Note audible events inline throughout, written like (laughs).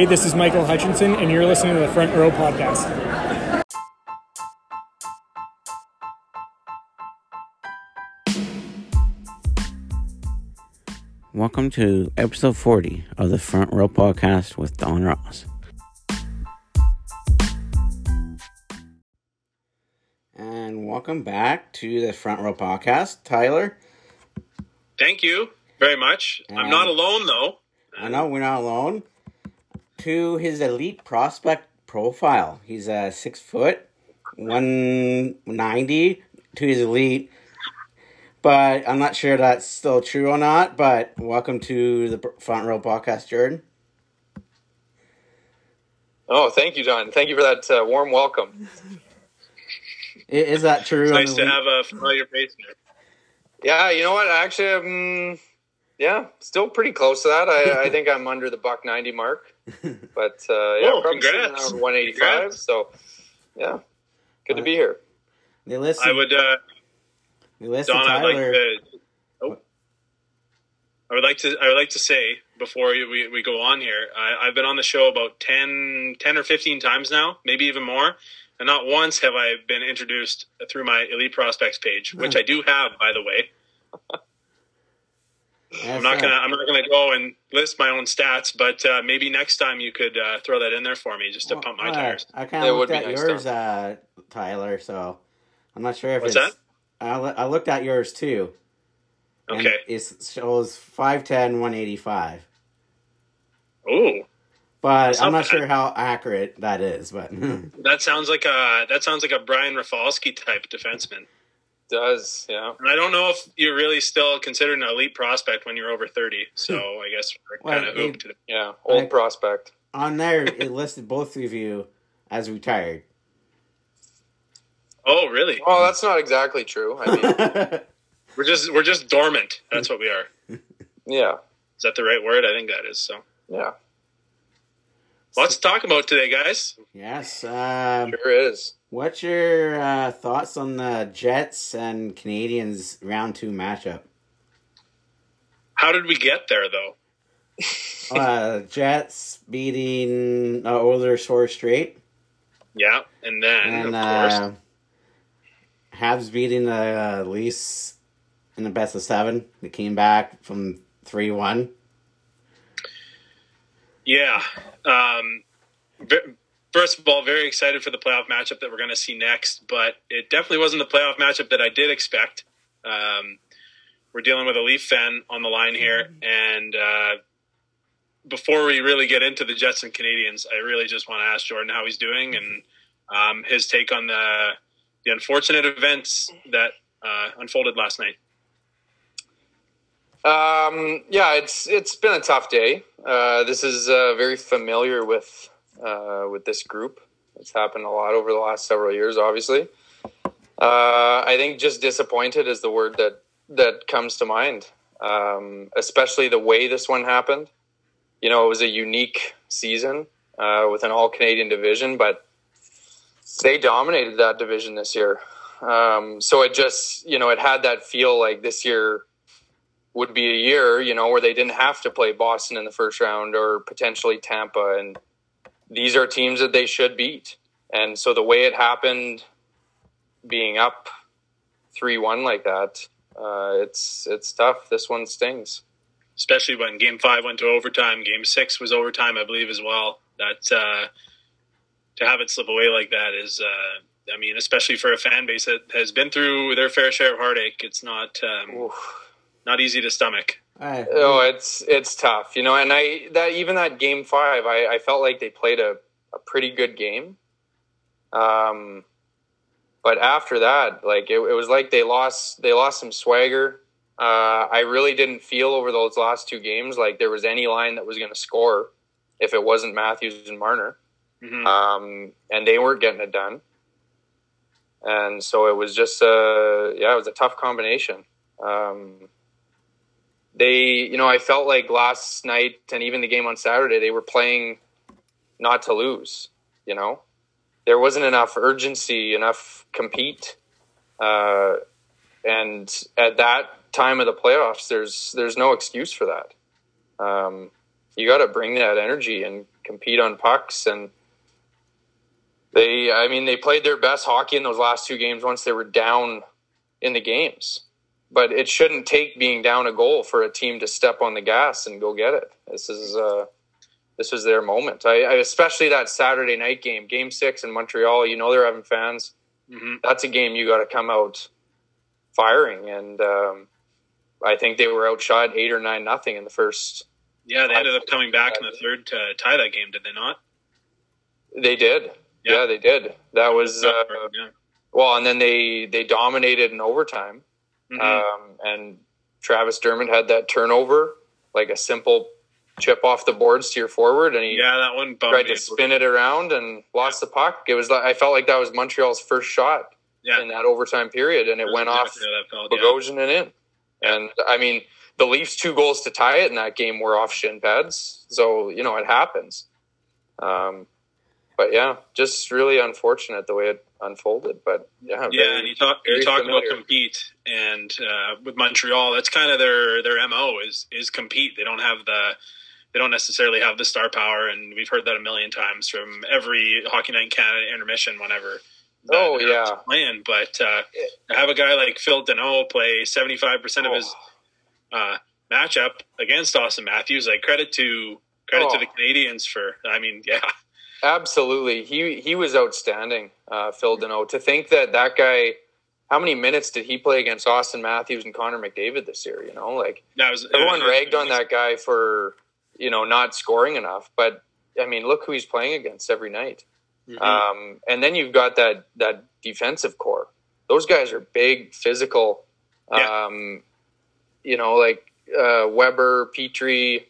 Hey, this is Michael Hutchinson, and you're listening to the Front Row Podcast. Welcome to episode 40 of the Front Row Podcast with Don Ross. And welcome back to the Front Row Podcast, Tyler. Thank you very much. I'm not alone though. I know we're not alone. To his elite prospect profile, he's a six foot, 190 to his elite. But I'm not sure that's still true or not. But welcome to the Front Row Podcast, Jordan. Oh, thank you, John. Thank you for that uh, warm welcome. Is that true? It's nice to have a familiar face here. Yeah, you know what? Actually, um, yeah, still pretty close to that. I, I think I'm under the buck ninety mark, (laughs) but uh, yeah, Oh, congrats. one eighty five. Congrats. So, yeah, good to be here. They listen. I would, uh, they listen Don. I'd like to. Oh, I would like to. I would like to say before we, we go on here, I, I've been on the show about 10, 10 or fifteen times now, maybe even more, and not once have I been introduced through my elite prospects page, which I do have, by the way. I'm not gonna. I'm not gonna go and list my own stats, but uh, maybe next time you could uh, throw that in there for me just to pump my Uh, tires. I kind It of would looked at nice, yours, uh, Tyler. So I'm not sure if What's it's. I, I looked at yours too. Okay. It shows 5'10", 185. Oh, But That's I'm not not sure how accurate that is. But (laughs) that sounds like a that sounds like a Brian Rafalski type defenseman. Does yeah? And I don't know if you're really still considered an elite prospect when you're over 30. So hmm. I guess we're Well, kind of it- hooped. Yeah, old I- prospect. on there, it (laughs) listed both of you as retired. Oh, really? Well, that's not exactly true. I mean, (laughs) We're just we're just dormant. That's what we are. (laughs) yeah, Is that the right word? I think that is. So yeah, lots to talk about today, guys. yes. Um, sure is. what's your uh, thoughts on the Jets and Canadiens round two matchup? How did we get there, though? (laughs) Uh, Jets beating uh, Oilers four straight. Yeah, and then and of course, uh, Habs beating the uh, Leafs in the best of seven. They came back from three one. Yeah. Um, first of all, very excited for the playoff matchup that we're going to see next, but it definitely wasn't the playoff matchup that I did expect. Um, we're dealing with a Leaf fan on the line here, and uh, before we really get into the Jets and Canadiens, I really just want to ask Jordan how he's doing and um, his take on the the unfortunate events that uh, unfolded last night. Um, yeah, it's it's been a tough day. Uh, this is uh, very familiar with uh, with this group. It's happened a lot over the last several years. Obviously, uh, I think just disappointed is the word that that comes to mind. Um, especially the way this one happened. You know, it was a unique season uh, with an all Canadian division, but they dominated that division this year. Um, so it just, you know, it had that feel like this year would be a year, you know, where they didn't have to play Boston in the first round or potentially Tampa. And these are teams that they should beat. And so the way it happened, being up 3 1 like that, uh, it's it's tough. This one stings. especially when Game Five went to overtime. Game Six was overtime, I believe, as well. That uh, to have it slip away like that is, uh, I mean, especially for a fan base that has been through their fair share of heartache, it's not um. Not easy to stomach. Uh, Oh, it's it's tough, you know. And I that even that game five, I, I felt like they played a, a pretty good game. Um, but after that, like it, it was like they lost they lost some swagger. Uh, I really didn't feel over those last two games like there was any line that was going to score if it wasn't Matthews and Marner, Mhm. um, and they weren't getting it done. And so it was just a yeah, it was a tough combination. Um, they, you know, I felt like last night and even the game on Saturday, they were playing not to lose. You know, there wasn't enough urgency, enough compete, uh, and at that time of the playoffs, there's there's no excuse for that. Um, you got to bring that energy and compete on pucks and they I mean they played their best hockey in those last two games once they were down in the games. But it shouldn't take being down a goal for a team to step on the gas and go get it. This is uh this was their moment. I, I especially that Saturday night game, game 6 in Montreal, you know they're having fans. Mm-hmm. That's a game you got to come out firing and um I think they were outshot 8 or 9 nothing in the first Yeah, they ended up coming back in the third to tie that game, did they not? They did. Yeah. Yeah, they did. That was uh, well, and then they they dominated in overtime. Mhm. Um, and Travis Dermott had that turnover, like a simple chip off the boards to your forward, and he yeah, that one tried to spin it around and lost the puck. It was like I felt like that was Montreal's first shot Yeah, in that overtime period, and it went off that yeah. Bogosian and in. And I mean, the Leafs' two goals to tie it in that game were off shin pads, so you know it happens. Um, but yeah, just really unfortunate the way it unfolded. But yeah, Yeah, very- and you talk you talk about compete, and uh, with Montreal, that's kind of their their mo is is compete. They don't have the they don't necessarily have the star power, and we've heard that a million times from every Hockey Night in Canada intermission whenever. Oh, they're yeah. playing. But uh, to have a guy like Phil Danault play seventy five percent of his Oh. uh, matchup against Austin Matthews, like credit to credit to Oh. the Canadiens for. I mean, yeah, Absolutely, he he was outstanding, uh, Phil Danault. To think that that guy, how many minutes did he play against Austin Matthews and Connor McDavid this year? You know, like that was everyone was- ragged on that guy for you know not scoring enough, but I mean, look who he's playing against every night. Mhm. Um, and then you've got that that defensive core. Those guys are big, physical. Yeah. Um, you know, like uh, Weber, Petry,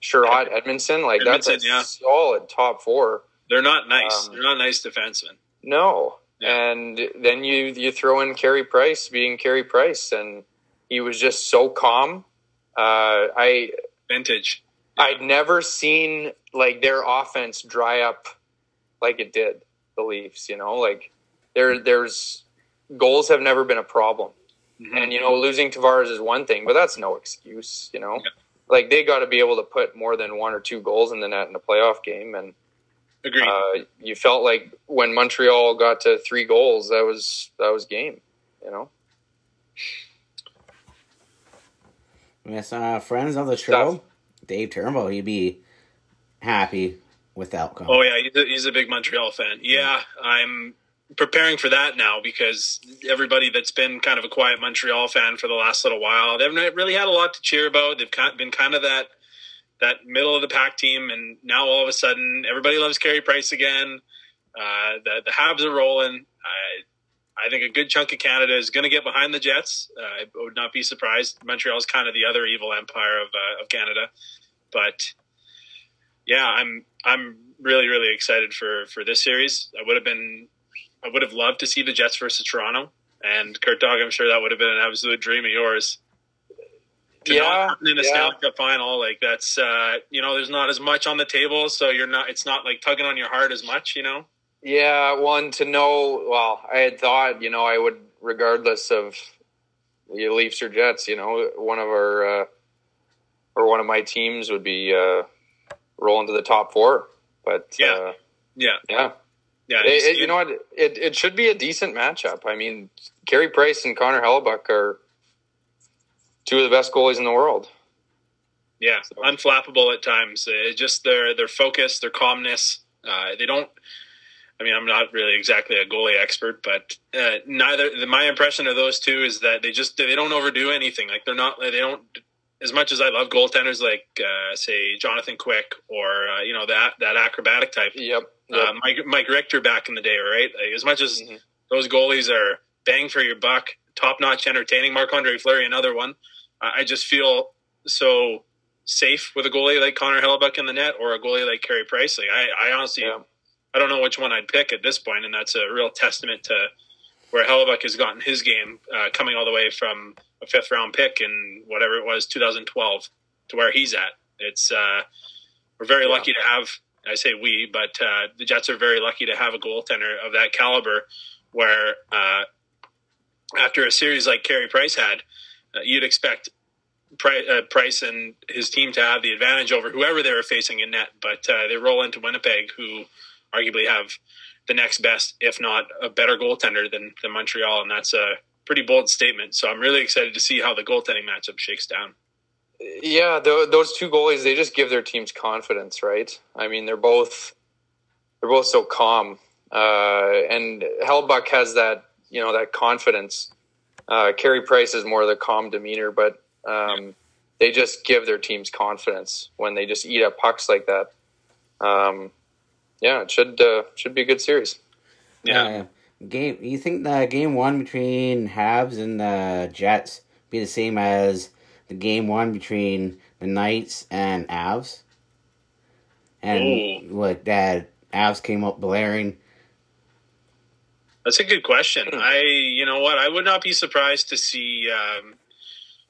Chiarot, Edmundson. Like that's a yeah. solid top four. They're not nice. Um, They're not nice defensemen. No. Yeah. And then you you throw in Carey Price being Carey Price, and he was just so calm. Uh, I Vintage. I'd never seen like their offense dry up like it did the Leafs. You know, like there there's goals have never been a problem, Mhm. and you know losing Tavares is one thing, but that's no excuse. You know, Yeah. like they got to be able to put more than one or two goals in the net in a playoff game, and Agreed. uh, you felt like when Montreal got to three goals, that was that was game. You know, Yes, uh, friends of the show, Stuff. Dave Turnbull, he'd be happy with the outcome. oh yeah, he's a, he's a big Montreal fan. Yeah, I'm preparing for that now because everybody that's been kind of a quiet Montreal fan for the last little while, they've not really had a lot to cheer about. They've been kind of that that middle of the pack team, and now all of a sudden, everybody loves Carey Price again. Uh, the the Habs are rolling. I I think a good chunk of Canada is going to get behind the Jets. Uh, I would not be surprised. Montreal is kind of the other evil empire of uh, of Canada, but yeah, I'm I'm really really excited for for this series. I would have been I would have loved to see the Jets versus Toronto and Kurt Dog. I'm sure that would have been an absolute dream of yours. Yeah, not in a yeah. Stanley Cup final, like that's uh, you know, there's not as much on the table, so you're not. It's not like tugging on your heart as much, you know. yeah. One to know. Well, I had thought, you know, I would, regardless of the Leafs or Jets, you know, one of our uh, or one of my teams would be uh, rolling to the top four. But Yeah. uh, Yeah, yeah, yeah. It- it- you know what? It it should be a decent matchup. I mean, Carey Price and Connor Hellebuyck are two of the best goalies in the world. Yeah, unflappable at times. Uh, just their their focus, their calmness. Uh, they don't. I mean, I'm not really exactly a goalie expert, but uh, neither. My impression of those two is that they just they don't overdo anything. Like they're not. They don't. As much as I love goaltenders like uh, say Jonathan Quick or uh, you know that that acrobatic type, Yep. yep. uh, Mike Mike Richter back in the day, right? Like, as much as Mhm. those goalies are bang for your buck, top notch, entertaining. Marc Andre Fleury, another one. I just feel so safe with a goalie like Connor Hellebuyck in the net or a goalie like Carey Price. Like I, I honestly, Yeah. I don't know which one I'd pick at this point, and that's a real testament to where Hellebuyck has gotten his game, uh, coming all the way from a fifth round pick in whatever it was, 2012, to where he's at. It's uh, we're very Yeah. lucky to have. I say we, but uh, the Jets are very lucky to have a goaltender of that caliber. Where uh, after a series like Carey Price had, you'd expect uh, Price and his team to have the advantage over whoever they were facing in net, but uh, they roll into Winnipeg, who arguably have the next best, if not a better goaltender than, than Montreal, and that's a pretty bold statement. So I'm really excited to see how the goaltending matchup shakes down. Yeah, th- those two goalies they just give their teams confidence, right? I mean, they're both they're both so calm, uh, and Hellebuyck has that you know that confidence. Uh, Carey Price is more of the calm demeanor, but um, they just give their teams confidence when they just eat up pucks like that. Um, yeah, it should uh, should be a good series. Yeah. Uh, game. You think the game one between Habs and the Jets be the same as the game one between the Knights and Avs? And Ooh. like that, Avs came up blaring. That's a good question. I, you know what, I would not be surprised to see um,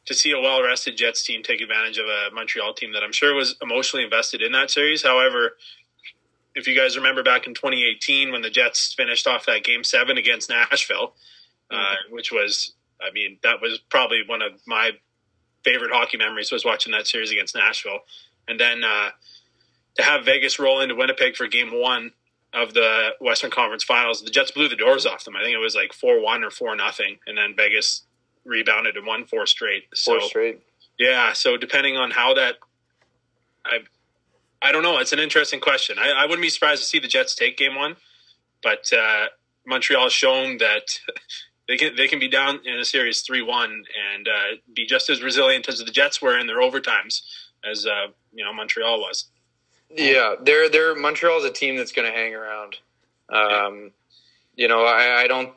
to see a well rested Jets team take advantage of a Montreal team that I'm sure was emotionally invested in that series. However, if you guys remember back in 2018 when the Jets finished off that game seven against Nashville, uh, which was, I mean, that was probably one of my favorite hockey memories was watching that series against Nashville. And then uh, to have Vegas roll into Winnipeg for game one of the Western Conference Finals, the Jets blew the doors off them. I think it was like 4 1 or 4 nothing, And then Vegas rebounded and won four straight. So, four straight. Yeah. So depending on how that, I, I don't know. It's an interesting question. I, I wouldn't be surprised to see the Jets take game one, but uh, Montreal has shown that (laughs) they can they can be down in a series three one and uh, be just as resilient as the Jets were in their overtimes as uh, you know Montreal was. Yeah, they're they're Montreal's a team that's going to hang around. Um, you know, I, I don't.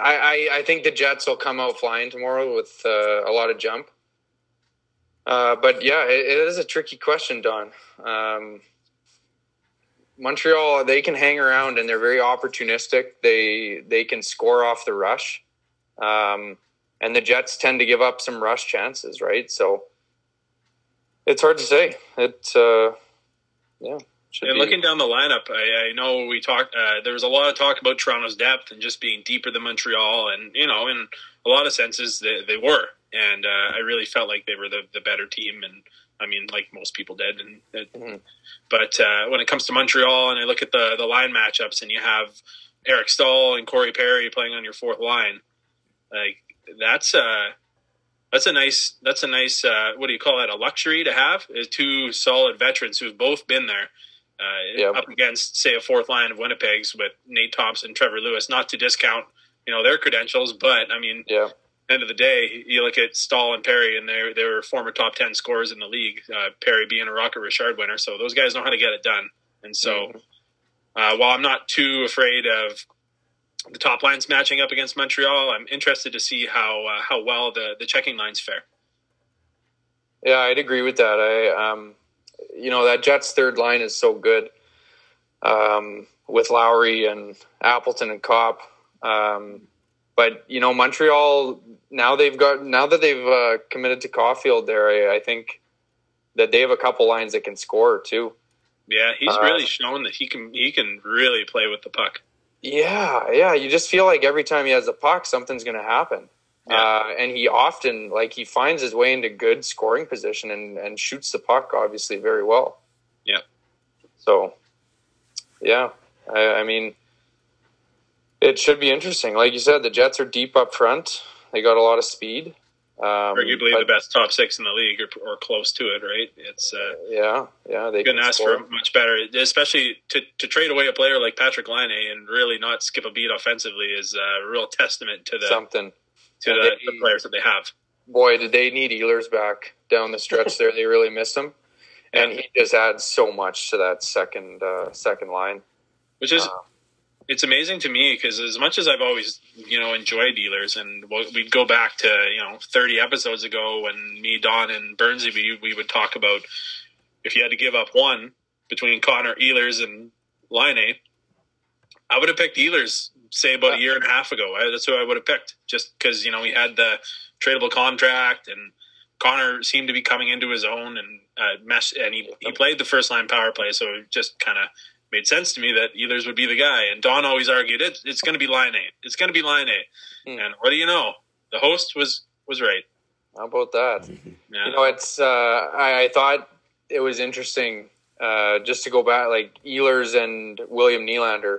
I, I, I think the Jets will come out flying tomorrow with uh, a lot of jump. Uh, but yeah, it, it is a tricky question, Don. Um, Montreal, they can hang around and they're very opportunistic. They they can score off the rush, um, and the Jets tend to give up some rush chances, right? So it's hard to say. It uh, yeah. And be. looking down the lineup, I, I know we talked. Uh, there was a lot of talk about Toronto's depth and just being deeper than Montreal, and you know, in a lot of senses, they, they were. And uh, I really felt like they were the, the better team, and I mean, like most people did. And mm-hmm. but uh, when it comes to Montreal, and I look at the the line matchups, and you have Eric Staal and Corey Perry playing on your fourth line, like that's uh that's a nice that's a nice uh, what do you call that a luxury to have is two solid veterans who've both been there uh, yep. up against, say, a fourth line of Winnipeg's with Nate Thompson, Trevor Lewis. Not to discount, you know, their credentials, but I mean, yeah. End of the day, you look at Staal and Perry, and they they were former top ten scorers in the league. Uh, Perry being a Rocket Richard winner, so those guys know how to get it done. And so, mm-hmm. uh, while I'm not too afraid of the top lines matching up against Montreal, I'm interested to see how uh, how well the the checking lines fare. Yeah, I'd agree with that. I um, you know that Jets third line is so good um, with Lowry and Appleton and Copp. Um, but you know Montreal now they've got now that they've uh, committed to Caufield there, I, I, think that they have a couple lines that can score too. Yeah, he's uh, really shown that he can he can really play with the puck. Yeah, yeah. You just feel like every time he has the puck, something's going to happen. Yeah. Uh, and he often like he finds his way into good scoring position and, and shoots the puck obviously very well. Yeah. So, yeah, I, I mean, it should be interesting. Like you said, the Jets are deep up front. They got a lot of speed. Um, Arguably but, the best top six in the league, or, or close to it, right? It's uh, yeah, yeah. They couldn't ask score. for much better, especially to, to trade away a player like Patrik Laine and really not skip a beat offensively is a real testament to the something to the, they, the, players that they have. Boy, did they need Ehlers back down the stretch there. They really missed him. And he just adds so much to that second uh, second line. Which is, uh, it's amazing to me because as much as I've always, you know, enjoyed Ehlers, and we'd go back to, you know, 30 episodes ago when me, Don, and Burnsy, we, we would talk about if you had to give up one between Connor Ehlers and Laine, I would have picked Ehlers say about a year and a half ago. I, that's who I would have picked, just because you know he had the tradable contract, and Connor seemed to be coming into his own and uh, mesh, and he he played the first line power play, so it just kind of made sense to me that Ehlers would be the guy. And Don always argued it, it's going to be Laine. It's going to be Laine. Hmm. And what do you know? The host was was right. How about that? (laughs) Yeah. You know, it's. Uh, I, I thought it was interesting. Uh, just to go back, like Ehlers and William Nylander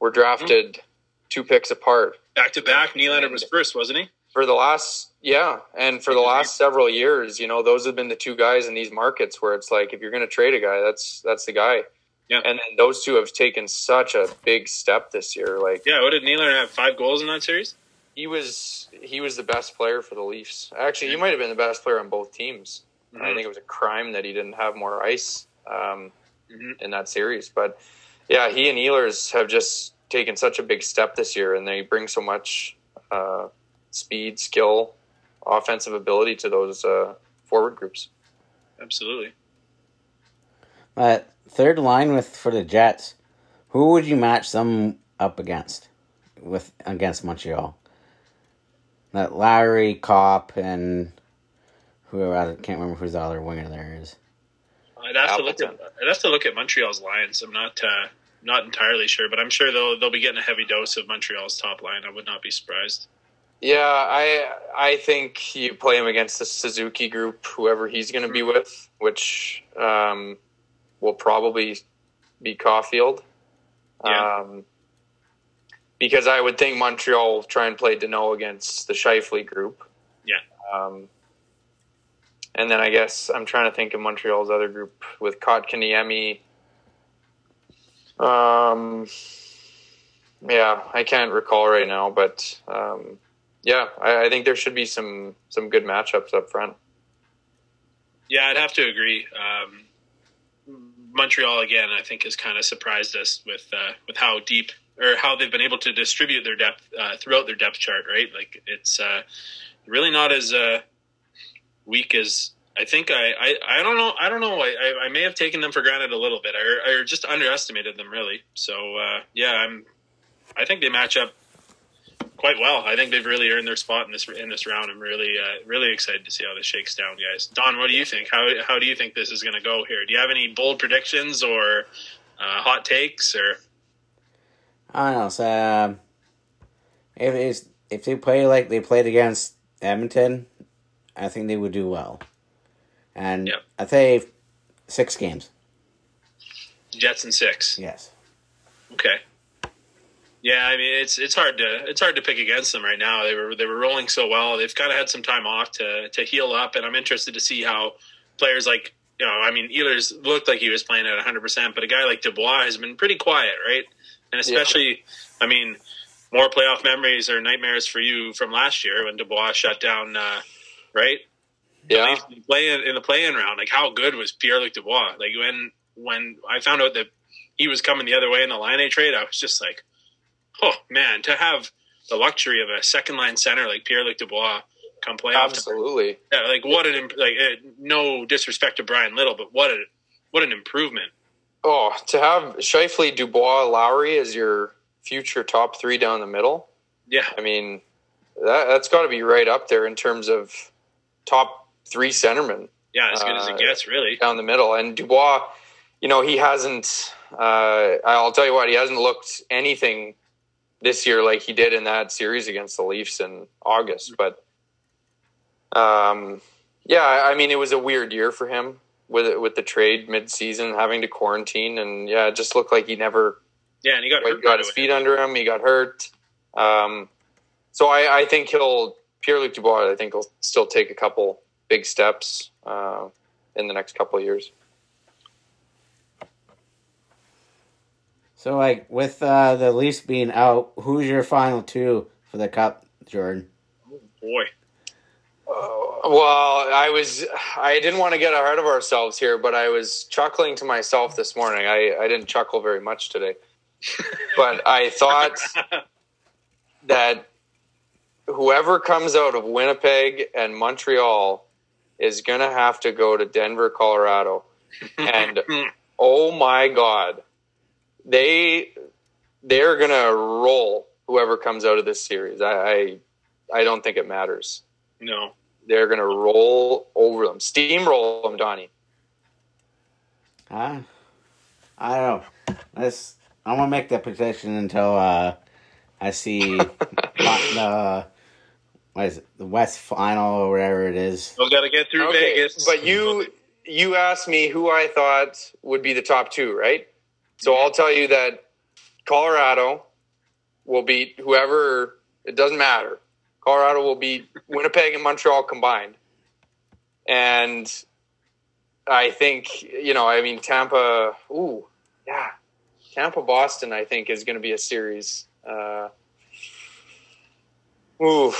were drafted two picks apart back to back. Nylander was first, wasn't he? for the last. Yeah, and for the last several years, you know, those have been the two guys in these markets where it's like if you're going to trade a guy, that's that's the guy. Yeah. And then those two have taken such a big step this year. Like Yeah. What did Nylander have? Five goals in that series. he was he was the best player for the Leafs. Actually, he might have been the best player on both teams. Mm-hmm. I think it was a crime that he didn't have more ice um, Mhm. in that series. But yeah, he and Ehlers have just taken such a big step this year, and they bring so much uh, speed, skill, offensive ability to those uh, forward groups. Absolutely. But third line with for the Jets, who would you match them up against with against Montreal? That Lowry, Copp, and whoever I can't remember who's the other winger there is. I'd have to look at Appleton. I'd have to look at Montreal's lines. I'm not uh, not entirely sure, but I'm sure they'll they'll be getting a heavy dose of Montreal's top line. I would not be surprised. Yeah, I I think you play him against the Suzuki group, whoever he's going to be with, which um, will probably be Caufield. Yeah. Um, because I would think Montreal will try and play Danault against the Scheifele group. Yeah. Um, and then I guess I'm trying to think of Montreal's other group with Kotkaniemi. Um, yeah, I can't recall right now, but um, yeah, I, I think there should be some some good matchups up front. Yeah, I'd have to agree. Um, Montreal again, I think, has kind of surprised us with uh, with how deep or how they've been able to distribute their depth uh, throughout their depth chart. Right, like it's uh, really not as uh, weak as I think. I, I, I don't know. I don't know. I, I, may have taken them for granted a little bit. I, I just underestimated them really. So uh, yeah, I'm. I think they match up quite well. I think they've really earned their spot in this in this round. I'm really uh, really excited to see how this shakes down, guys. Don, what do you think? How how do you think this is going to go here? Do you have any bold predictions or uh, hot takes or? I don't know. So um, if it's, if they play like they played against Edmonton, I think they would do well. And Yep. I say six games. Jets and six. Yes. Okay. Yeah, I mean it's it's hard to it's hard to pick against them right now. They were they were rolling so well. They've kind of had some time off to to heal up, and I'm interested to see how players like you know I mean Ehlers looked like he was playing at 100, percent but a guy like Dubois has been pretty quiet, right? And especially, I mean, more playoff memories or nightmares for you from last year when Dubois shut down, uh, right? Yeah, playing in the play-in round, like how good was Pierre Luc Dubois? Like when when I found out that he was coming the other way in the Laine trade, I was just like, oh man, to have the luxury of a second line center like Pierre Luc Dubois come play absolutely. yeah, like what an like uh, no disrespect to Bryan Little, but what a what an improvement. Oh, to have Scheifele, Dubois, Lowry as your future top three down the middle. Yeah, I mean, that, that's got to be right up there in terms of top three centermen yeah, as good as Uh, it gets, really. down the middle. And Dubois, you know, he hasn't. Uh, I'll tell you what, he hasn't looked anything this year like he did in that series against the Leafs in August. But um, yeah, I mean, it was a weird year for him with with the trade mid-season, having to quarantine, and yeah, it just looked like he never Yeah, and he got hurt got his feet under him. He got hurt. Um, so I, I think he'll Pierre Luc Dubois. I think he'll still take a couple big steps uh, in the next couple of years. So like with uh, the Leafs being out, who's your final two for the cup, Jordan? Oh boy, Well, I was I didn't want to get ahead of ourselves here, but I was chuckling to myself this morning. I, I didn't chuckle very much today, but (laughs) I thought that whoever comes out of Winnipeg and Montreal is going to have to go to Denver, Colorado. (laughs) And oh my god. They they're going to roll whoever comes out of this series. I I, I don't think it matters. no. They're going to roll over them. Steamroll them, Donnie. Huh? I don't know. Let's, I'm gonna make that prediction until uh, I see (laughs) the what is it? The West Final or whatever it is. Still got to get through Okay, Vegas. but you you asked me who I thought would be the top two, right? So I'll tell you that Colorado will beat whoever. It doesn't matter. Colorado will beat Winnipeg and Montreal combined, and I think you know. I mean, Tampa. Ooh, yeah, Tampa Boston. I think is going to be a series. Uh, ooh,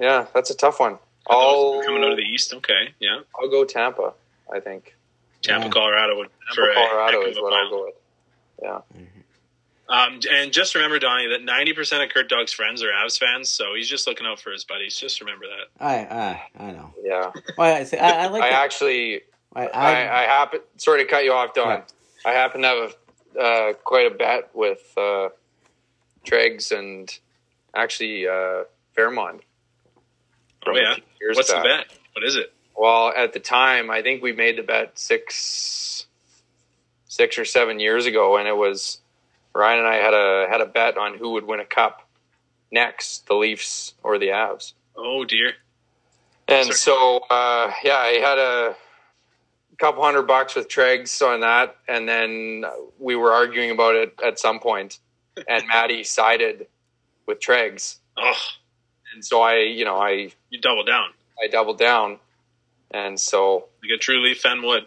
yeah, that's a tough one. I'll coming out of the East. Okay, yeah. I'll go Tampa. I think Tampa, Yeah. Colorado would Tampa, Colorado is what I'll go with. Yeah. Um, and just remember, Donnie, that ninety percent of Kurt Doug's friends are Avs fans, so he's just looking out for his buddies. Just remember that. I I I know. Yeah. Well, I, see, I, I like. (laughs) I the- actually, I, I, I, I happen, sorry to cut you off, Don. Yeah. I happen to have uh, quite a bet with uh, Tregs and actually uh, Fairmont. Oh yeah. What's back. the bet? What is it? Well, at the time, I think we made the bet six, six or seven years ago, and it was Ryan and I had a had a bet on who would win a cup next, the Leafs or the Avs. Oh dear. And Sorry. so, uh, yeah, I had a couple hundred bucks with Tregs on that, and then we were arguing about it at some point, (laughs) and Maddie sided with Tregs, Oh, and so I, you know, I you double down I doubled down, and so like a true Leaf fan would.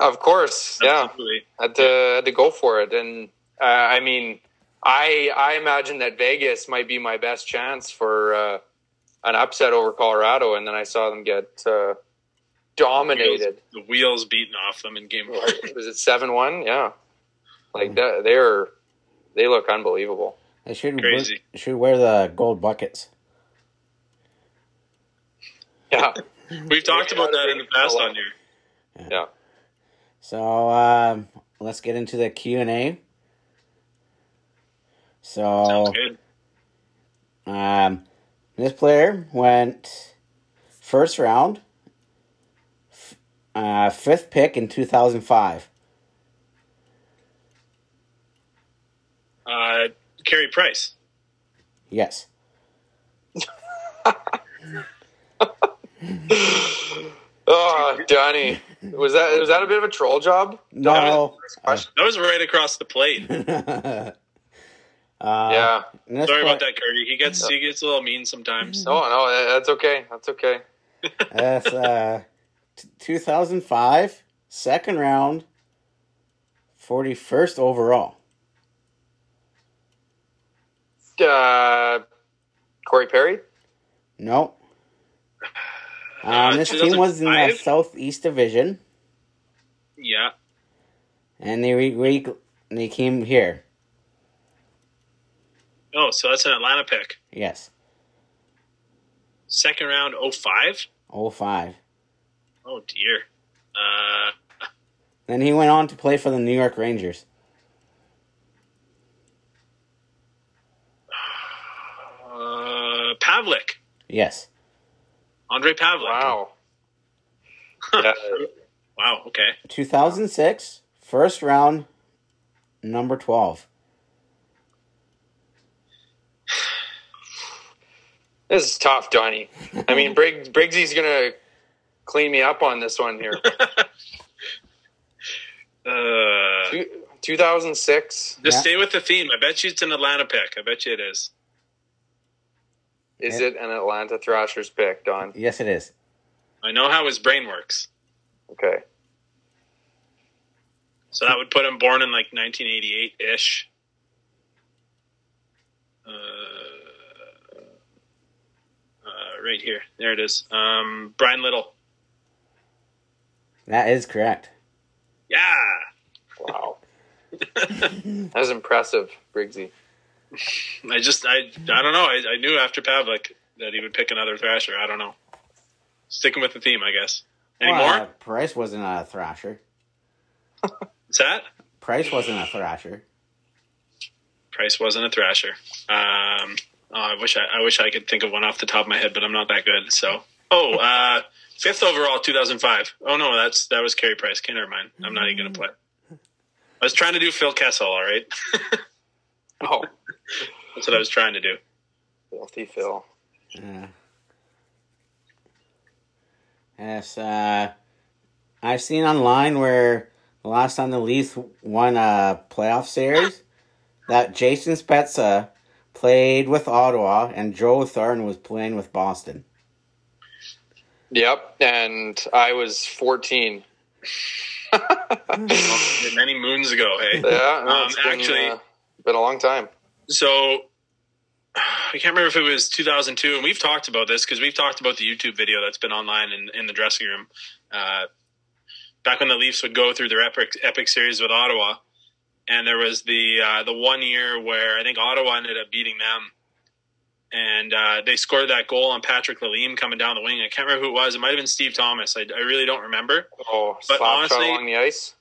Of course, yeah, Absolutely. had to had to go for it, and uh, I mean, I I imagine that Vegas might be my best chance for uh, an upset over Colorado, and then I saw them get uh, dominated. The wheels beaten off them in game one. What, (laughs) was it seven one? Yeah, like that. They're they look unbelievable. They should Crazy. wear, should wear the gold buckets. Yeah, We've talked about that in the past on here. yeah. So um, let's get into the Q and A. So Sounds good. Um, this player went first round, f- uh, fifth pick in 2005. Uh, Carey Price. Yes. (laughs) Oh, Donnie, was that was that a bit of a troll job? No. That was right across the plate. (laughs) uh, yeah. Sorry play- about that, Curdy. He gets he gets a little mean sometimes. No, no, that's okay. That's okay. (laughs) That's uh, t- 2005, second round, 41st overall. Uh, Corey Perry. Nope. Uh, Um, this team was in the Southeast Division, Yeah. and they re- re- they came here. Oh, so that's an Atlanta pick. Yes, Second round, 05? 05. Oh, dear. Uh, Then he went on to play for the New York Rangers. uh, Pavelec. Yes. Ondrej Pavelec. Wow. (laughs) Yeah, Wow, okay. 2006, first round, number 12. (sighs) this is tough, Donnie. I mean, (laughs) Briggs, Briggsy's gonna clean me up on this one here. (laughs) Uh, Two- 2006. just Yeah. stay with the theme. I bet you it's an Atlanta pick. I bet you it is. Is Yeah. it an Atlanta Thrashers pick, Don? Yes, it is. I know how his brain works. Okay. So that would put him born in like 1988 ish. Uh, uh, right here. There it is. Um, Bryan Little. That is correct. Yeah. Wow. (laughs) that was impressive, Briggsy. I just, I, I don't know. I, I knew after Pavelec that he would pick another Thrasher. I don't know. Sticking with the theme, I guess. Any Well, more? uh, Price wasn't a thrasher. What's that? Price wasn't a thrasher. Price wasn't a Thrasher. Um, oh, I wish I, I wish I could think of one off the top of my head, but I'm not that good. So, oh, uh, fifth overall, 2005. Oh no, that's that was Carey Price. Okay, never mind. I'm not even gonna play. I was trying to do Phil Kessel. All right, (laughs) Oh, that's what I was trying to do. filthy Phil. Uh, Yes, uh, I've seen online where the last time the Leafs won a playoff series, that Jason Spezza played with Ottawa and Joe Thornton was playing with Boston. Yep, and I was 14. Many moons ago, hey. Yeah, no, Um, it's been, actually- uh, been a long time. So (sighs) I can't remember if it was 2002, and we've talked about this because we've talked about the YouTube video that's been online in, in the dressing room. Uh, back when the Leafs would go through their epic epic series with Ottawa, and there was the uh, the one year where I think Ottawa ended up beating them, and uh, they scored that goal on Patrick Lalime coming down the wing. I can't remember who it was. It might have been Steve Thomas. I, I really don't remember. Oh, But honestly- along the ice.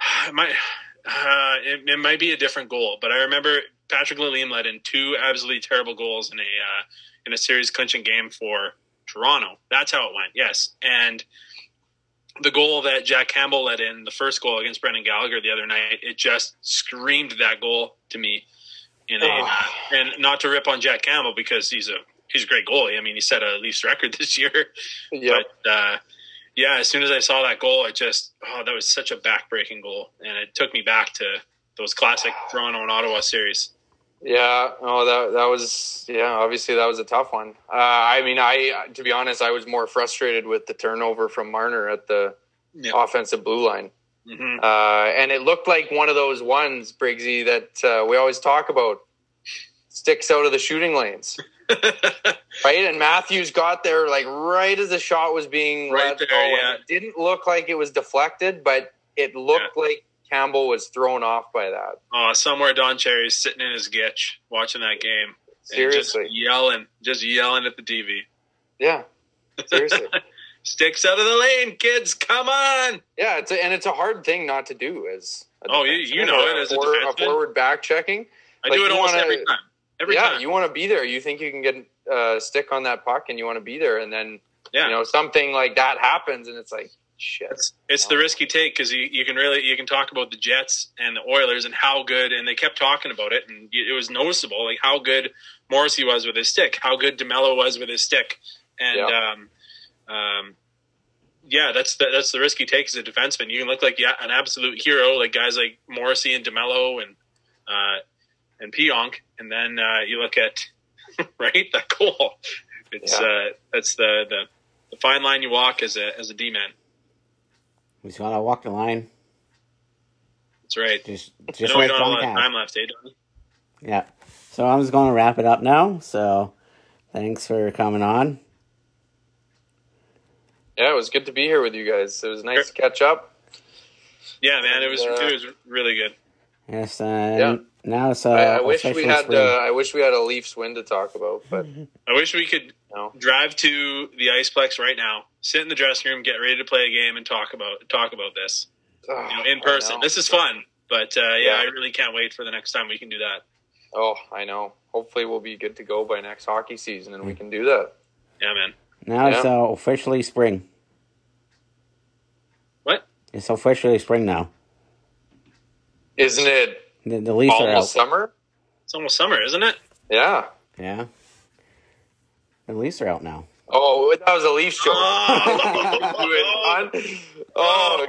(sighs) It might (sighs) uh, it, it might be a different goal, but I remember Patrick Lalime led in two absolutely terrible goals in a uh, in a series clinching game for Toronto. That's how it went. Yes, and the goal that Jack Campbell led in the first goal against Brendan Gallagher the other night, it just screamed that goal to me. In a Oh. and not to rip on Jack Campbell because he's a he's a great goalie. I mean, he set a Leafs record (laughs) this year. Yep. But uh, yeah, as soon as I saw that goal, it just oh, that was such a backbreaking goal, and it took me back to those classic Toronto and Ottawa series. Yeah, oh, that that was yeah. Obviously, that was a tough one. Uh, I mean, I to be honest, I was more frustrated with the turnover from Marner at the Yeah. offensive blue line, hmm uh, and it looked like one of those ones, Briggsy, that uh, we always talk about. Sticks out of the shooting lanes, (laughs) right? And Matthews got there like right as the shot was being Right there, yeah. It didn't look like it was deflected, but it looked like Campbell was thrown off by that. oh, somewhere Don Cherry's sitting in his gitch watching that game, Seriously, just yelling, just yelling at the TV. yeah, seriously. (laughs) Sticks out of the lane, kids, come on! Yeah, it's a, and it's a hard thing not to do as a Oh, you- you know it as a forward, defenseman. forward back checking. I Like, do it almost wanna- every time. Every yeah, time. you want to be there. You think you can get a uh, stick on that puck, and you want to be there, and then yeah. you know something like that happens, and it's like shit. It's, the risky take because you, you can really you can talk about the Jets and the Oilers and how good and they kept talking about it and it was noticeable like how good Morrissey was with his stick, how good DeMelo was with his stick, and Yeah. um, um, yeah, that's the, that's the risky take as a defenseman. You can look like yeah, an absolute hero like guys like Morrissey and DeMelo and uh, and Pionk, and then uh, you look at (laughs) right that goal. It's Yeah. uh, that's the, the the fine line you walk as a as a D man. We just gotta walk the line. That's right. Just I just know we wait don't for have a the lot of time left, eh, Donnie? Yeah. So I'm just gonna wrap it up now. So thanks for coming on. Yeah, it was good to be here with you guys. It was nice to catch up. Yeah, man, it was uh, it was really good. Yes, and Yeah. now it's uh, I, I wish we had. Uh, I wish we had a Leafs win to talk about, but (laughs) I wish we could no. drive to the Iceplex right now, sit in the dressing room, get ready to play a game, and talk about talk about this. You know, in person. This is fun, but uh, yeah, Yeah. I really can't wait for the next time we can do that. Oh, I know. Hopefully, we'll be good to go by next hockey season, and we can do that. Yeah, man. now it's Yeah. uh, officially spring. What? It's officially spring now. Isn't it The, the Leafs are out. summer? It's almost summer, isn't it? Yeah. Yeah. The Leafs are out now. Oh, that was a Leafs joke. Oh, (laughs) oh,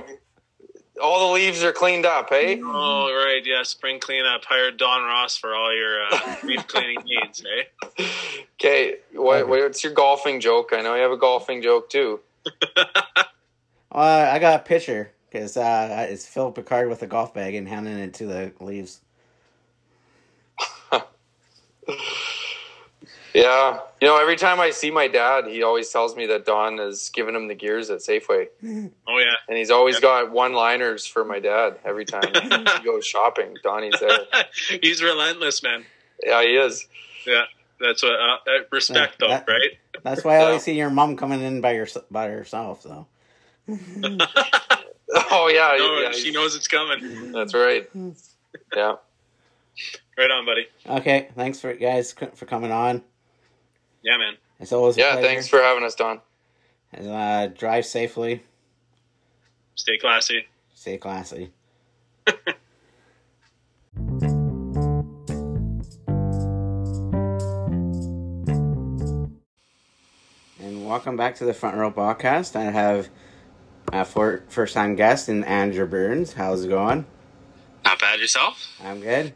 all the leaves are cleaned up, hey? oh, right. Yeah, spring cleanup. Hire Don Ross for all your uh, leaf cleaning needs, eh? Okay, what, what's your golfing joke? I know you have a golfing joke too. (laughs) Uh, I got a picture because uh, it's Phil Picard with a golf bag and handing it to the Leafs. (laughs) Yeah, you know, every time I see my dad, he always tells me that Don is giving him the gears at Safeway, Oh yeah. and he's always got one-liners for my dad every time he goes (laughs) shopping. Donnie's there. (laughs) He's relentless, man. Yeah, he is. Yeah, that's what uh, uh, respect, Yeah, though, that- right? That's why I Yeah. always see your mom coming in by your by herself. So (laughs) Oh yeah, No, yeah, she knows it's coming. That's right. Yeah. Right on, buddy. okay, thanks for guys for coming on. Yeah, man. It's always a Yeah, pleasure. thanks for having us, Don. And, uh, drive safely, Stay classy. stay classy. (laughs) and welcome back to the Front Row Podcast. I have a for, first time guest in Andrew Burns. How's it going? Not bad yourself? I'm good.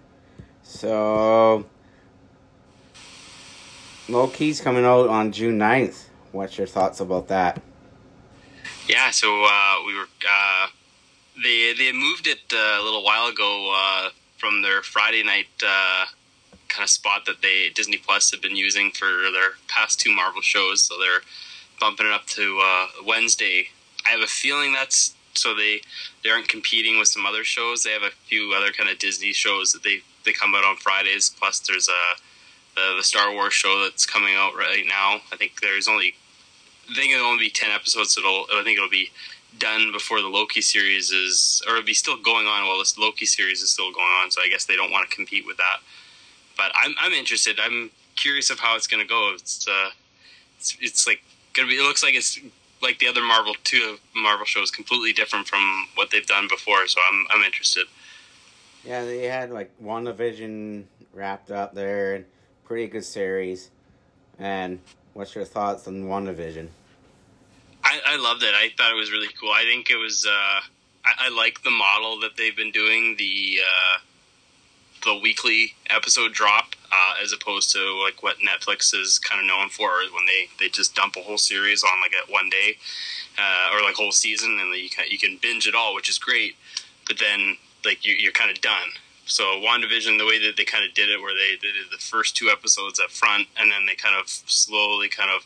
So, Loki's coming out on June 9th. What's your thoughts about that? Yeah, so uh, we were uh, they they moved it uh, a little while ago uh, from their Friday night uh, kind of spot that they Disney Plus have been using for their past two Marvel shows. So they're bumping it up to uh, Wednesday. I have a feeling that's so they they aren't competing with some other shows. They have a few other kind of Disney shows that they they come out on Fridays. Plus, there's a the, the Star Wars show that's coming out right now. I think there's only I think it'll only be ten episodes. It'll I think it'll be done before the Loki series is, or it'll be still going on while this Loki series is still going on. So I guess they don't want to compete with that. But I'm I'm interested. I'm curious of how it's going to go. It's uh, it's, it's like gonna be. It looks like it's like the other Marvel two Marvel shows, completely different from what they've done before. So I'm I'm interested. Yeah, they had like WandaVision wrapped up there, and pretty good series. And what's your thoughts on WandaVision? I, I loved it. I thought it was really cool. I think it was. Uh, I, I like the model that they've been doing. The uh, the weekly episode drop, uh, as opposed to like what Netflix is kind of known for, when they, they just dump a whole series on like at one day, uh, or like whole season, and you can you can binge it all, which is great. But then like you, you're kind of done. So WandaVision, the way that they kind of did it, where they, they did the first two episodes up front, and then they kind of slowly kind of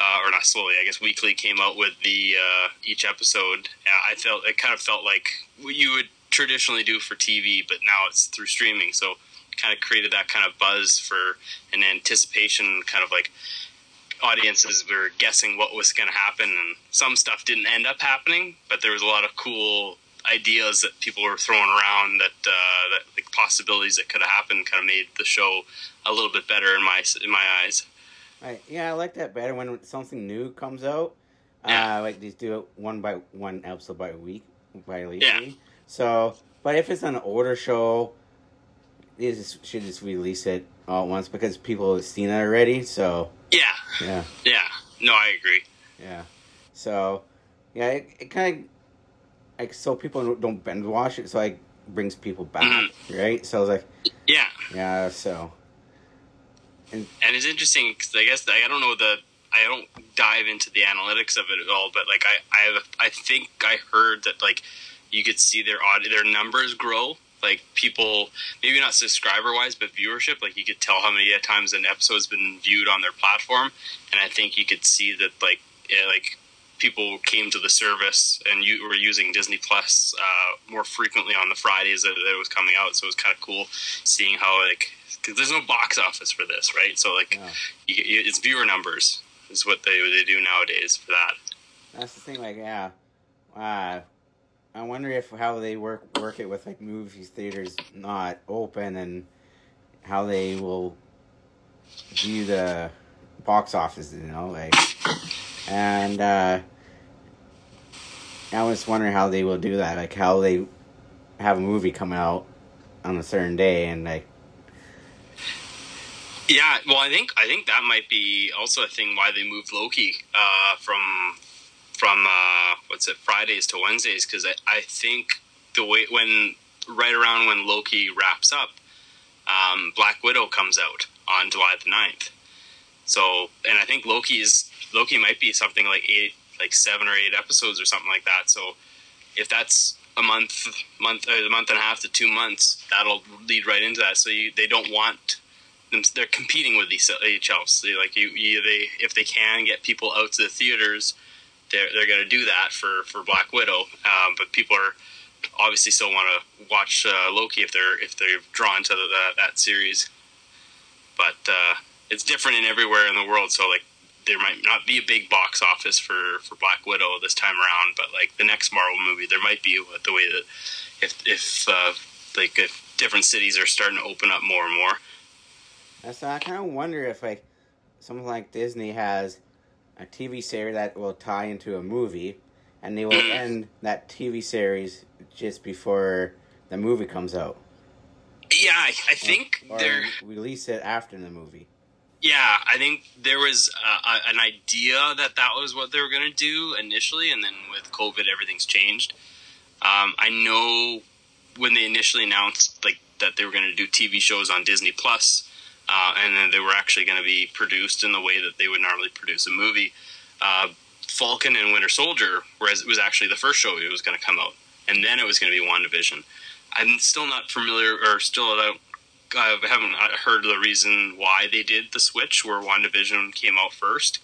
uh, or not slowly, I guess weekly came out with the uh, each episode. I felt it kind of felt like what you would traditionally do for TV, but now it's through streaming. So kind of created that kind of buzz for an anticipation, kind of like audiences were guessing what was going to happen, and some stuff didn't end up happening, but there was a lot of cool ideas that people were throwing around that uh, that like possibilities that could have happened kind of made the show a little bit better in my in my eyes. Right. Yeah, I like that better when something new comes out. Yeah. Uh, like these do it one by one episode by week by week. Yeah. So, but if it's an older show, they just should just release it all at once because people have seen it already. So Yeah, yeah, yeah. No, I agree. yeah. So yeah, it, it kind of like so people don't binge watch it, so like brings people back, mm-hmm. right? So I was like, Yeah, yeah. So and and it's interesting because I guess I don't know the I don't dive into the analytics of it at all, but like I I have I think I heard that like you could see their aud- their numbers grow. Like people, maybe not subscriber wise, but viewership. Like you could tell how many times an episode's been viewed on their platform, and I think you could see that like like people came to the service and you were using Disney Plus uh, more frequently on the Fridays that, that it was coming out. So it was kind of cool seeing how like because there's no box office for this, right? So like Yeah. you, you, it's viewer numbers is what they they do nowadays for that. That's the thing, like, yeah. Uh, I wonder if how they work work it with like movie theaters not open and how they will view the box office, you know, like, and uh, I was wondering how they will do that, like how they have a movie come out on a certain day and like, Yeah, well, I think I think that might be also a thing why they moved Loki uh, from from uh, what's it Fridays to Wednesdays because I, I think the way when right around when Loki wraps up, um, Black Widow comes out on July the 9th. So, and I think Loki's Loki might be something like eight, like seven or eight episodes or something like that. So, if that's a month, month, a month and a half to two months, that'll lead right into that. So you, they don't want them. They're competing with each else. They, like you, you, they if they can get people out to the theaters, they're they're going to do that for for Black Widow. Um, but people are obviously still want to watch uh, Loki if they're if they're drawn to the, that that series. But uh, it's different in everywhere in the world. So like there might not be a big box office for for Black Widow this time around, but like the next Marvel movie, there might be the way that if if uh, like if different cities are starting to open up more and more. So I kind of wonder if like something like Disney has a TV series that will tie into a movie, and they will end that TV series just before the movie comes out, Yeah, I, I think or they're release it after the movie. Yeah, I think there was an idea that that was what they were going to do initially, and then with COVID, everything's changed. Um, I know when they initially announced like that they were going to do TV shows on Disney Plus, uh, and then they were actually going to be produced in the way that they would normally produce a movie. Uh, Falcon and Winter Soldier, whereas it was actually the first show it was going to come out, and then it was going to be WandaVision. I'm still not familiar, or still I, don't, I haven't heard the reason why they did the switch where WandaVision came out first.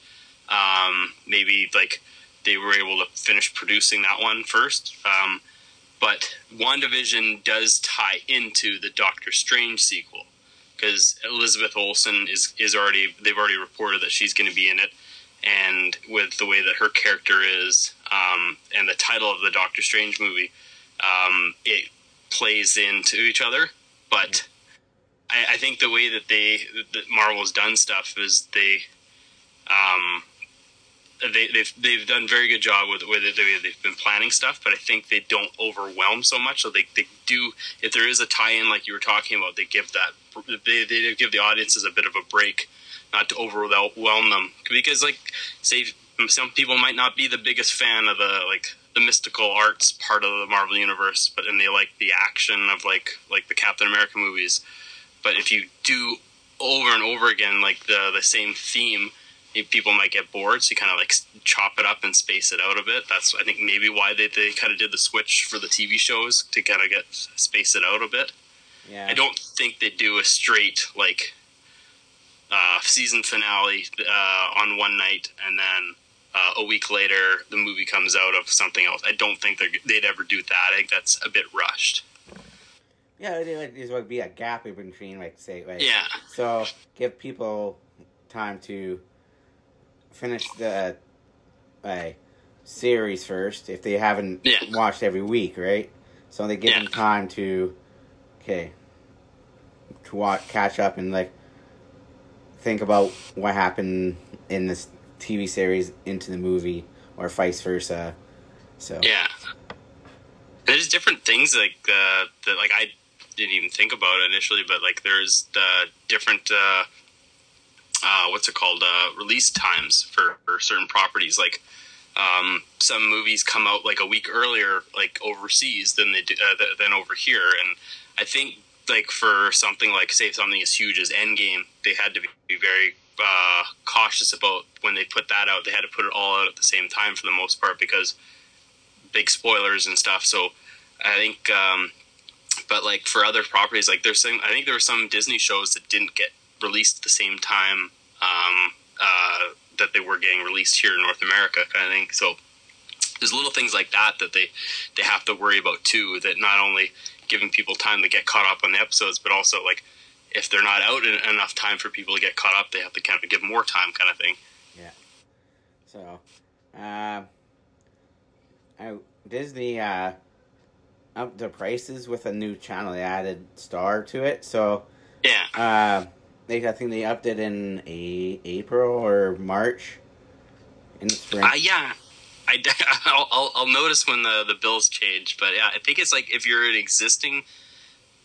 Um, maybe like they were able to finish producing that one first. Um, but WandaVision does tie into the Doctor Strange sequel because Elizabeth Olsen is is already they've already reported that she's going to be in it, and with the way that her character is um, and the title of the Doctor Strange movie, um, it plays into each other. But I, think the way that they that Marvel's done stuff is they um, they, they've they've done very good job with with it. They've been planning stuff, but I think they don't overwhelm so much. So they, they do if there is a tie-in like you were talking about, they give that they they give the audiences a bit of a break, not to overwhelm them because like say some people might not be the biggest fan of the like the mystical arts part of the Marvel universe, but and they like the action of like like the Captain America movies. But if you do over and over again like the the same theme people might get bored, so you kind of like chop it up and space it out a bit. That's I think maybe why they, they kind of did the switch for the TV shows to kind of get space it out a bit. Yeah. I don't think they do a straight like uh, season finale uh, on one night and then uh, a week later the movie comes out of something else. I don't think they'd ever do that. I think that's a bit rushed. Yeah, it would be a gap between, like say, like yeah. So give people time to finish the uh, series first if they haven't yeah. watched every week, right? So they give yeah. them time to okay to watch, catch up, and like think about what happened in this TV series into the movie, or vice versa. So yeah, there's different things like uh, that. Like I didn't even think about it initially, but like there's the different. Uh, uh, what's it called uh, release times for, for certain properties. Like um, some movies come out like a week earlier like overseas than they do, uh, than over here. And i think like for something like say something as huge as endgame they had to be very uh, cautious about when they put that out. They had to put it all out at the same time for the most part because big spoilers and stuff. So i think um, but like for other properties like there's some i think there were some disney shows that didn't get released at the same time um, uh, that they were getting released here in North America, kind of thing. So there's little things like that that they they have to worry about too. That not only giving people time to get caught up on the episodes, but also like if they're not out in enough time for people to get caught up, they have to kind of give more time, kind of thing. Yeah. So, uh, I, Disney uh, up the prices with a new channel. They added Star to it, so yeah. Uh, they I think they upped it in a April or March in the spring. Uh, yeah, I (laughs) I'll, I'll, I'll notice when the the bills change, but yeah, I think it's like if you're an existing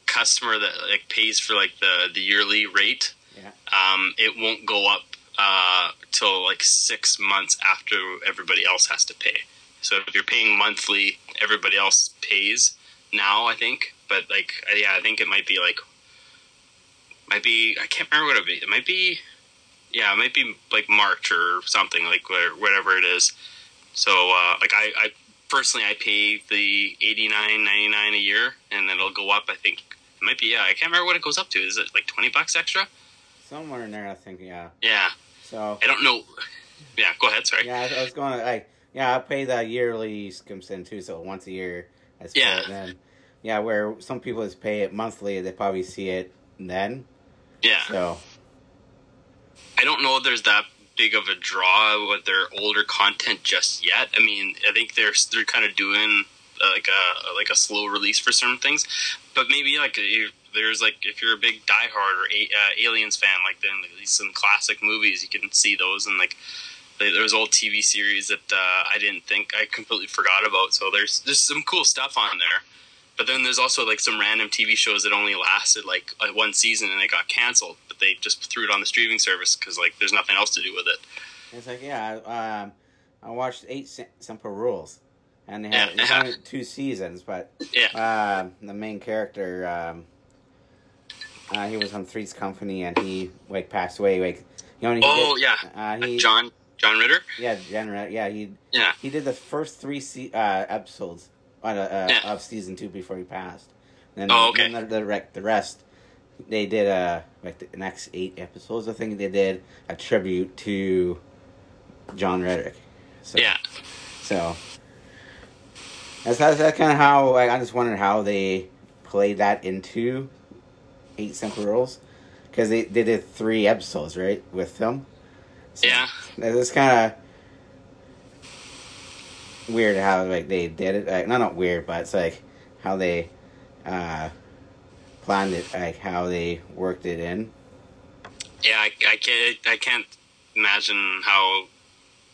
customer that like pays for like the the yearly rate, yeah. um, it won't go up uh, till like six months after everybody else has to pay. So if you're paying monthly, everybody else pays now. I think, but like yeah, I think it might be like might be I can't remember what it be. It might be yeah, it might be like March or something like whatever it is. So uh, like I, I personally I pay the eighty nine ninety nine a year, and then it'll go up. I think it might be yeah. I can't remember what it goes up to. Is it like twenty bucks extra? Somewhere in there, I think. Yeah. Yeah. So I don't know. Yeah, go ahead. Sorry. Yeah, I was going to. I yeah, I pay the yearly comes in too. So once a year, I yeah. Then yeah, where some people just pay it monthly, they probably see it then. Yeah. So I don't know if there's that big of a draw with their older content just yet. I mean, I think they're they're kind of doing uh, like a like a slow release for certain things, but maybe like if there's like if you're a big Die Hard or a, uh, Aliens fan, like then at least some classic movies, you can see those and like there's old TV series that uh, I didn't think I completely forgot about. So there's there's some cool stuff on there. But then there's also like some random TV shows that only lasted like one season and they got canceled. But they just threw it on the streaming service because like there's nothing else to do with it. It's like yeah, I, um, I watched Eight Simple Rules, and they had yeah. two seasons, but Yeah, um, the main character, um, uh, he was on Three's Company, and he like passed away. Like he only Oh, did, yeah. uh, he John John Ritter. yeah, General, yeah, he Yeah, he did the first three se- uh, episodes on, uh, uh, Yeah. of season two before he passed. Then, Oh, okay. then the, the, the rest, they did uh like the next eight episodes. I think they did a tribute to John Ritter. So, yeah, So that's that's, that's kind of how I, I just wondered how they played that into Eight Simple Rules because they they did three episodes right with them. So yeah. it's kind of weird how like they did it. Like, not not weird, but it's like how they uh planned it, like how they worked it in. Yeah, I, I can't. I can't imagine how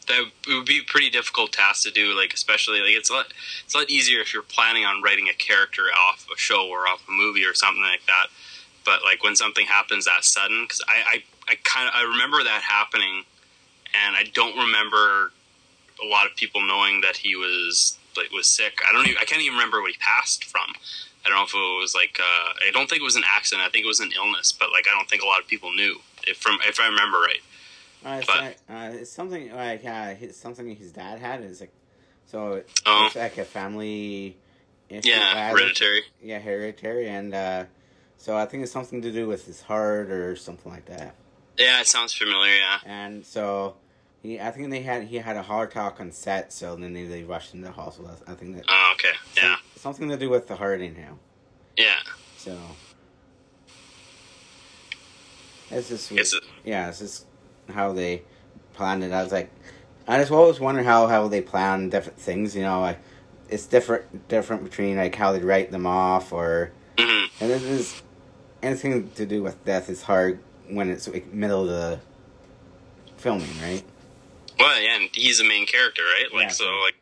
that it would be a pretty difficult task to do. Like especially like it's a lot. It's a lot easier if you're planning on writing a character off a show or off a movie or something like that. But like when something happens that sudden, because I I, I kind of I remember that happening, and I don't remember a lot of people knowing that he was like was sick. I don't even I can't even remember what he passed from. I don't know if it was like uh, I don't think it was an accident. I think it was an illness, but like I don't think a lot of people knew if from if I remember right. Uh, it's, But- like, uh, it's something like uh, his, something his dad had is like so Oh. it's like a family issue. Yeah, hereditary. Yeah, hereditary, and uh, so I think it's something to do with his heart or something like that. Yeah, it sounds familiar. Yeah, And so he, I think they had he had a heart attack on set, so then they, they rushed him to the hospital. I think that Oh, okay. Yeah, something to do with the heart anyhow. yeah. So it's just It's a, yeah, it's just how they planned it. I was like, I just always wonder how how they plan different things. You know, like it's different different between like how they write them off or mhm. and this is anything to do with death is hard when it's like middle of the filming, right? Well, yeah, and he's the main character, right? Like, Yeah, so like,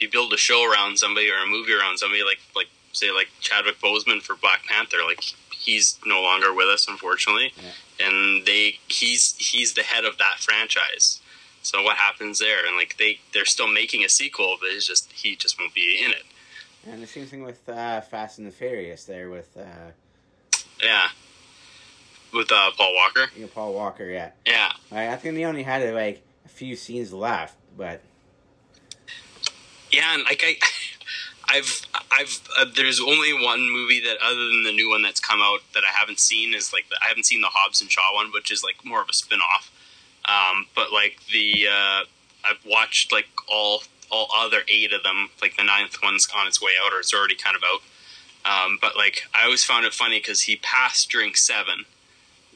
you build a show around somebody or a movie around somebody, like like say like Chadwick Boseman for Black Panther, like he's no longer with us, unfortunately, and they he's he's the head of that franchise. So what happens there? And like they they're still making a sequel, but it's just he just won't be in it. And the same thing with uh, Fast and the Furious there with uh, Yeah, with uh, Paul Walker. Yeah, Paul Walker. Yeah, Yeah, I, I think they only had like a few scenes left, but Yeah, and like I, (laughs) I've, I've, uh, there's only one movie that, other than the new one that's come out, that I haven't seen is like the, I haven't seen the Hobbs and Shaw one, which is like more of a spin off. Um, but like the, uh, I've watched like all, all other eight of them. Like the ninth one's on its way out, or it's already kind of out. Um, but like I always found it funny because he passed during seven.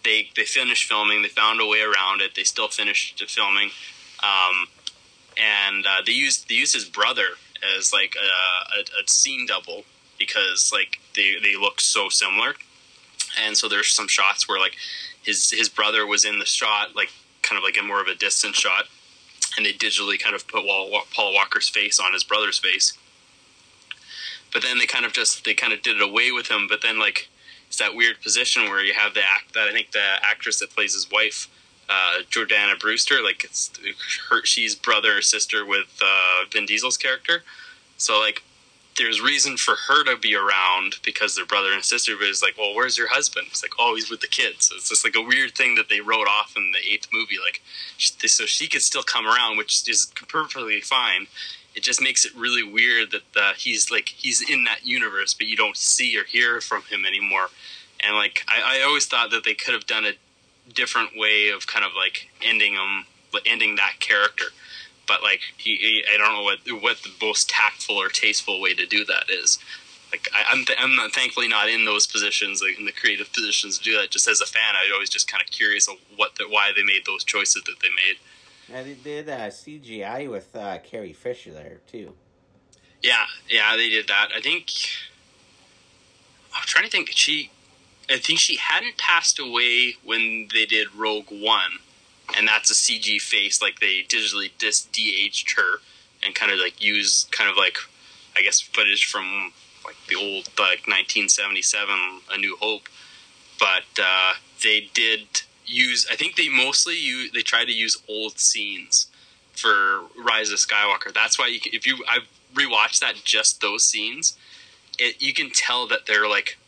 They they finished filming. They found a way around it. They still finished filming. Um, and uh, they used they used his brother as like a, a, a scene double because like they they look so similar, and so there's some shots where like his his brother was in the shot like kind of like in more of a distant shot, and they digitally kind of put Paul Walker's face on his brother's face. But then they kind of just they kind of did it away with him. But then like it's that weird position where you have the act that I think the actress that plays his wife uh, Jordana Brewster, like it's her, she's brother or sister with uh, Vin Diesel's character. So like, there's reason for her to be around because they're brother and sister. But it's like, well, where's your husband? It's like, oh, he's with the kids. So it's just like a weird thing that they wrote off in the eighth movie, like she, so she could still come around, which is perfectly fine. It just makes it really weird that uh, he's like he's in that universe, but you don't see or hear from him anymore. And like, I, I always thought that they could have done a different way of kind of like ending him, ending that character. But like he, he I don't know what what the most tactful or tasteful way to do that is. Like I, I'm, th- I'm not thankfully not in those positions, like in the creative positions to do that. Just as a fan, I was always just kind of curious of what the, why they made those choices that they made. Yeah, they did uh, CGI with uh, Carrie Fisher there too. Yeah, yeah, they did that. I think I'm trying to think. She, I think she hadn't passed away when they did Rogue One, and that's a CG face. Like they digitally dis her and kind of like use kind of like, I guess footage from like the old like 1977 A New Hope. But uh, they did use. I think they mostly use. They try to use old scenes for Rise of Skywalker. That's why you, if you I've rewatched that just those scenes, it you can tell that they're like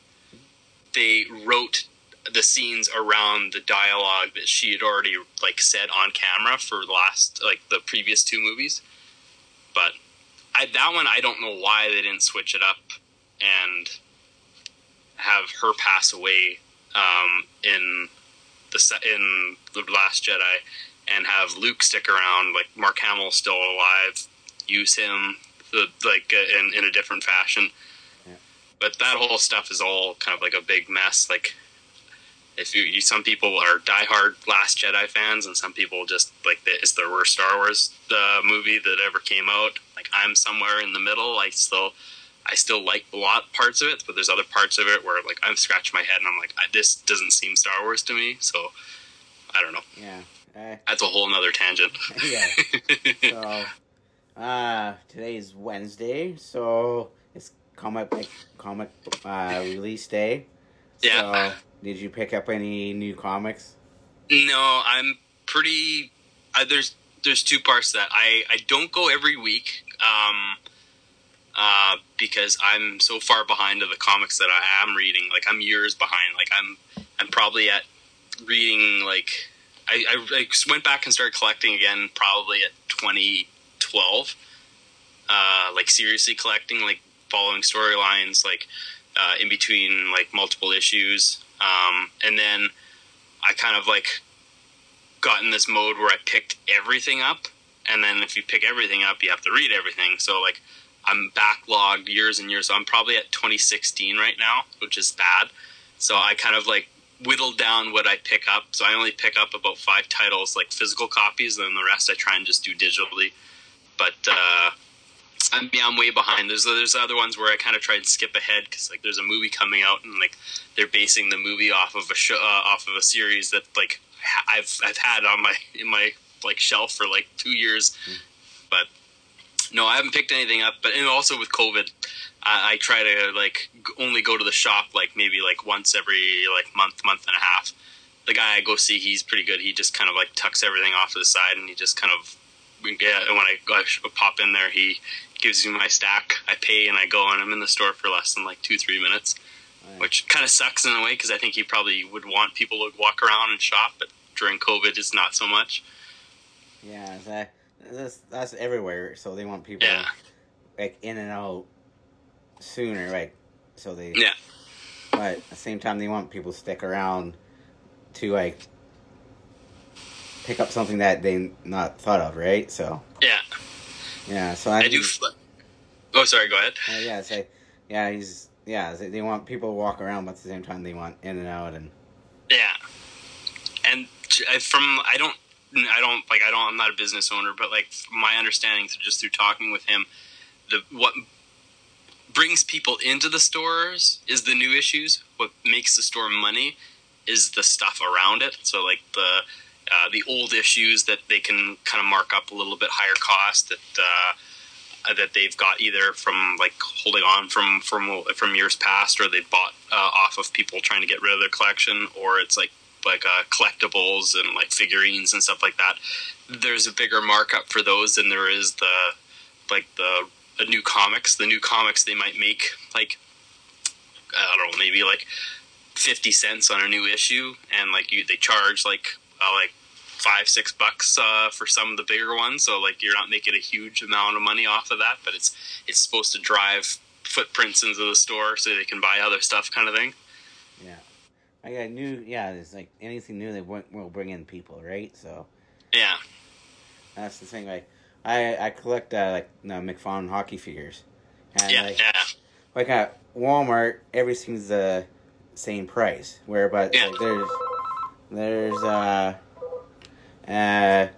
they wrote the scenes around the dialogue that she had already like said on camera for the last like the previous two movies. But I, that one I don't know why they didn't switch it up and have her pass away um, in the in the Last Jedi and have Luke stick around like Mark Hamill still alive, use him the, like uh, in in a different fashion. Yeah. But that whole stuff is all kind of like a big mess. Like if you, you some people are diehard Last Jedi fans, and some people just like it's their worst Star Wars uh, movie that ever came out. Like I'm somewhere in the middle. I still I still like a lot parts of it, but there's other parts of it where like I've scratched my head and I'm like I, this doesn't seem Star Wars to me. So I don't know. Yeah. Uh, That's a whole nother tangent. (laughs) yeah. So, uh, today's Wednesday, so it's comic comic uh, release day. Yeah. So, did you pick up any new comics? No, I'm pretty. Uh, there's there's two parts to that I I don't go every week. Um, uh, because I'm so far behind of the comics that I am reading. Like I'm years behind. Like I'm I'm probably at reading like I, I, I went back and started collecting again probably at 2012. Uh, like seriously collecting, like following storylines, like uh, in between like multiple issues, um, and then I kind of like got in this mode where I picked everything up, and then if you pick everything up, you have to read everything. So like I'm backlogged years and years. So I'm probably at 2016 right now, which is bad. So I kind of like whittled down what I pick up. So I only pick up about five titles, like physical copies, and then the rest I try and just do digitally. But uh, I'm yeah, I'm way behind. There's there's other ones where I kind of try and skip ahead because like there's a movie coming out and like they're basing the movie off of a show uh, off of a series that like ha- I've I've had on my in my like shelf for like two years, but no, I haven't picked anything up. But and also with COVID, I, I try to like only go to the shop like maybe like once every like month month and a half. The guy I go see, he's pretty good. He just kind of like tucks everything off to the side and he just kind of yeah. And when I I pop in there, he gives me my stack. I pay and I go and I'm in the store for less than like two three minutes, Right. which kind of sucks in a way because I think he probably would want people to walk around and shop, but during COVID, it's not so much. Yeah, that, that's that's everywhere. So they want people Yeah. like in and out sooner, like so they. Yeah. But at the same time, they want people to stick around to like pick up something that they not thought of, right? So Yeah, yeah, so I, I do. Fl- oh, sorry. Go ahead. Uh, yeah, it's like yeah, he's yeah. They, want people to walk around, but at the same time, they want in and out and Yeah, and from I don't I don't like I don't I'm not a business owner, but like my understanding through just through talking with him, the what brings people into the stores is the new issues. What makes the store money is the stuff around it. So like the uh, the old issues that they can kind of mark up a little bit higher cost that. Uh, that they've got either from like holding on from from from years past, or they bought uh, off of people trying to get rid of their collection, or it's like like uh, collectibles and like figurines and stuff like that. There's a bigger markup for those than there is the like the, new comics. The new comics they might make like I don't know maybe like fifty cents on a new issue, and like you they charge like uh, like five six bucks uh, for some of the bigger ones so like you're not making a huge amount of money off of that but it's it's supposed to drive footprints into the store so they can buy other stuff kind of thing. I got new yeah. there's like anything new they will will bring in people, right? So yeah that's the thing. Like I I collect uh, like no McFarlane hockey figures, and yeah like yeah like at Walmart, everything's the same price. Where but Yeah. like, there's there's uh uh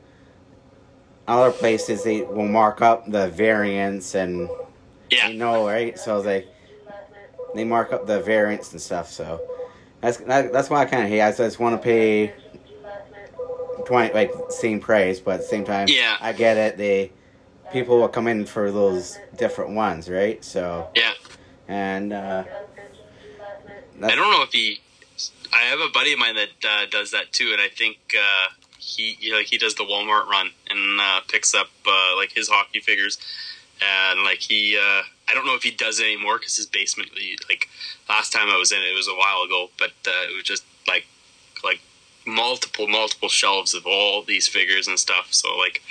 other places they will mark up the variants and yeah you know right. So they they mark up the variants and stuff. So that's that, that's why I kind of hate. I just want to pay twenty like same price, but at the same time, Yeah. I get it. They people will come in for those different ones, right? So yeah and uh, i don't know if he I have a buddy of mine that uh, does that too, and I think uh, he you know, like he does the Walmart run and uh, picks up uh, like his hockey figures, and like he uh, I don't know if he does it anymore because his basement like last time I was in it, it was a while ago, but uh, it was just like like multiple multiple shelves of all these figures and stuff. So like.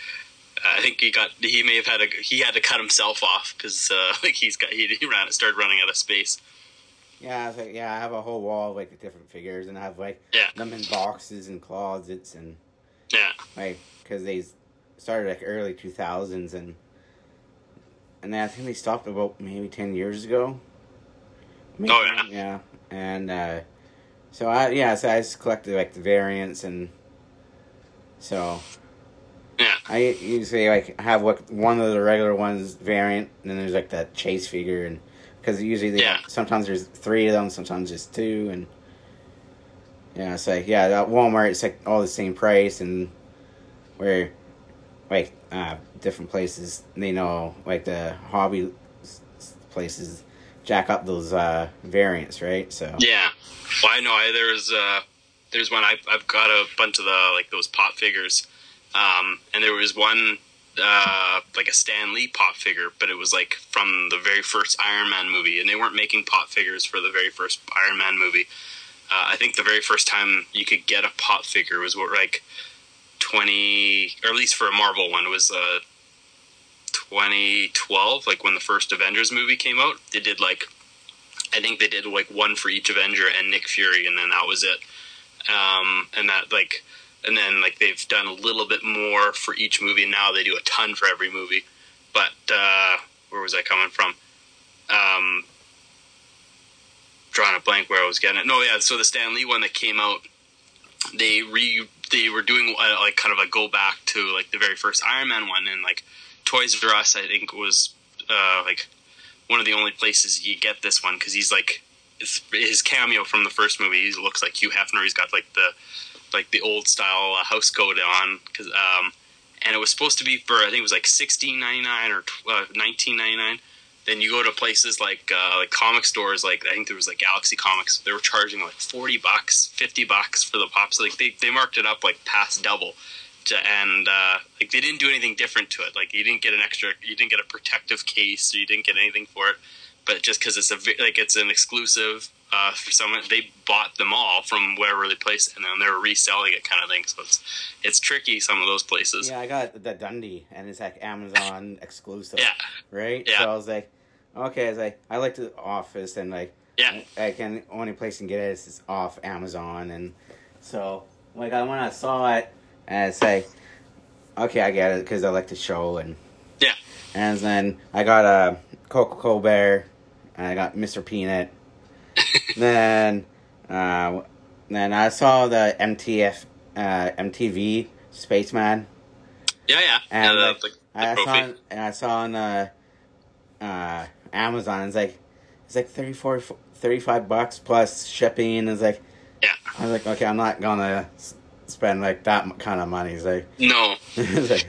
I think he got. He may have had a. He had to cut himself off because uh, (laughs) like he's got. He, he ran. Started running out of space. Yeah, like, yeah, I have a whole wall of like different figures, and I have like Yeah. them in boxes and closets, and Yeah. like because they started like early two thousands, and and then I think they stopped about maybe ten years ago. Maybe, Oh, yeah. yeah, and uh, so I yeah, so I just collected like the variants, and so Yeah. I usually like have like one of the regular ones variant, and then there's like that chase figure, and because usually they Yeah. sometimes there's three of them, sometimes just two, and yeah, it's like yeah, at Walmart it's like all the same price, and where like uh, different places they know like the hobby places jack up those uh, variants, right? So Yeah. Well, I know. I, there's uh, there's one. I've I've got a bunch of the like those pop figures, um, and there was one uh, like a Stan Lee pop figure, but it was like from the very first Iron Man movie, and they weren't making pop figures for the very first Iron Man movie. Uh, I think the very first time you could get a pop figure was what like twenty, or at least for a Marvel one, was uh, 2012, like when the first Avengers movie came out. They did like I think they did like one for each Avenger and Nick Fury, and then that was it. Um, and that like, and then like they've done a little bit more for each movie. Now they do a ton for every movie. But uh, where was I coming from? Um, drawing a blank where I was getting it. No, yeah. So the Stan Lee one that came out, they re they were doing uh, like kind of a go back to like the very first Iron Man one, and like Toys R Us, I think was uh, like one of the only places you get this one because he's like his, cameo from the first movie. He looks like Hugh Hefner. He's got like the like the old style uh, house coat on because um, and it was supposed to be for I think it was like sixteen ninety nine or uh, nineteen ninety nine. Then you go to places like uh, like comic stores, like I think there was like Galaxy Comics. They were charging like forty bucks, fifty bucks for the pops. Like they, they marked it up like past double, to, and uh, like they didn't do anything different to it. Like you didn't get an extra, you didn't get a protective case, or you didn't get anything for it. But just because it's a like it's an exclusive uh, for someone, they bought them all from wherever they placed, it, and then they were reselling it, kind of thing. So it's it's tricky some of those places. yeah, I got the Dundie, and it's like Amazon exclusive. Yeah. right? Yeah. So I was like, okay, I was like, I like the Office, and like, Yeah. I can only place and get it is is off Amazon, and so like I when I saw it, and it's like, okay, I get it because I like the show, and Yeah. and then I got a Coco Colbert, and I got Mr. Peanut, (laughs) then uh, then I saw the MTF uh, MTV Spaceman. Yeah, yeah. And yeah, the, like, the, the I saw, trophy. and I saw on uh, uh, Amazon. It's like it's like 34, 35 bucks plus shipping. It's like Yeah. I was like, okay, I'm not gonna spend like that kind of money. It's like, No. (laughs) it's like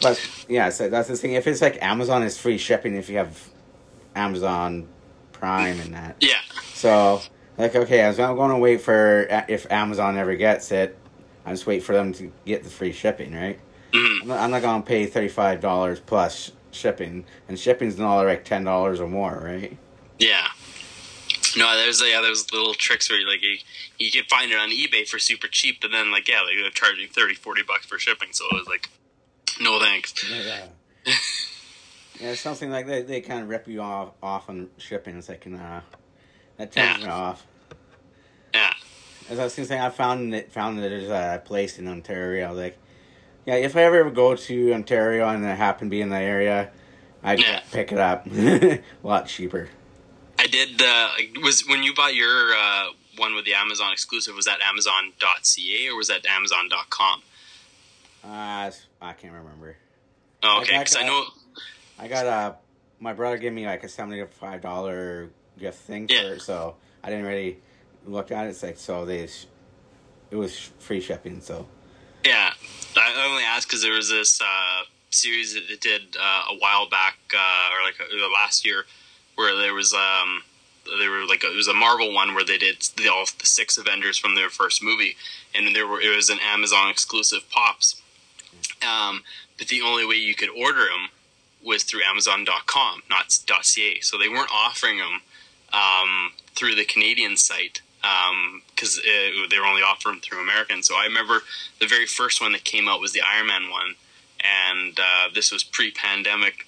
but yeah, so that's the thing. If it's like Amazon, is free shipping if you have Amazon Prime and that. Yeah. So like, okay, I was I'm going to wait for uh, if Amazon ever gets it. I just wait for them to get the free shipping, right? Mhm. I'm not, I'm not going to pay thirty five dollars plus shipping, and shipping's not like ten dollars or more, right? Yeah. No, there's yeah, there's little tricks where you like you, you can find it on eBay for super cheap, but then like yeah, like, they're charging 30, 40 bucks for shipping. So it was like, no thanks. Yeah. yeah, (laughs) it's something like that. They kind of rip you off off on shipping. It's like, nah, that turns Yeah. me off. Yeah. As I was gonna say, I found it found that there's a place in Ontario. Like, yeah, if I ever go to Ontario and I happen to be in the area, I'd Yeah. pick it up (laughs) a lot cheaper. I did. Uh, was when you bought your uh, one with the Amazon exclusive. Was that Amazon.ca or was that Amazon.com? Uh, I can't remember. Oh, okay, I- I- because I know. I got a my brother gave me like a seventy five dollar gift thing for it, so I didn't really look at it. It's like so they, sh- it was free shipping. So Yeah, I only asked because there was this uh, series that it did uh, a while back, uh, or like uh, last year, where there was um, they were like it was a Marvel one where they did the, all the six Avengers from their first movie, and there were it was an Amazon exclusive pops. Um, but the only way you could order them was through Amazon.com, not .ca. So they weren't offering them um, through the Canadian site because um, they were only offering them through American. So I remember the very first one that came out was the Iron Man one, and uh, this was pre-pandemic.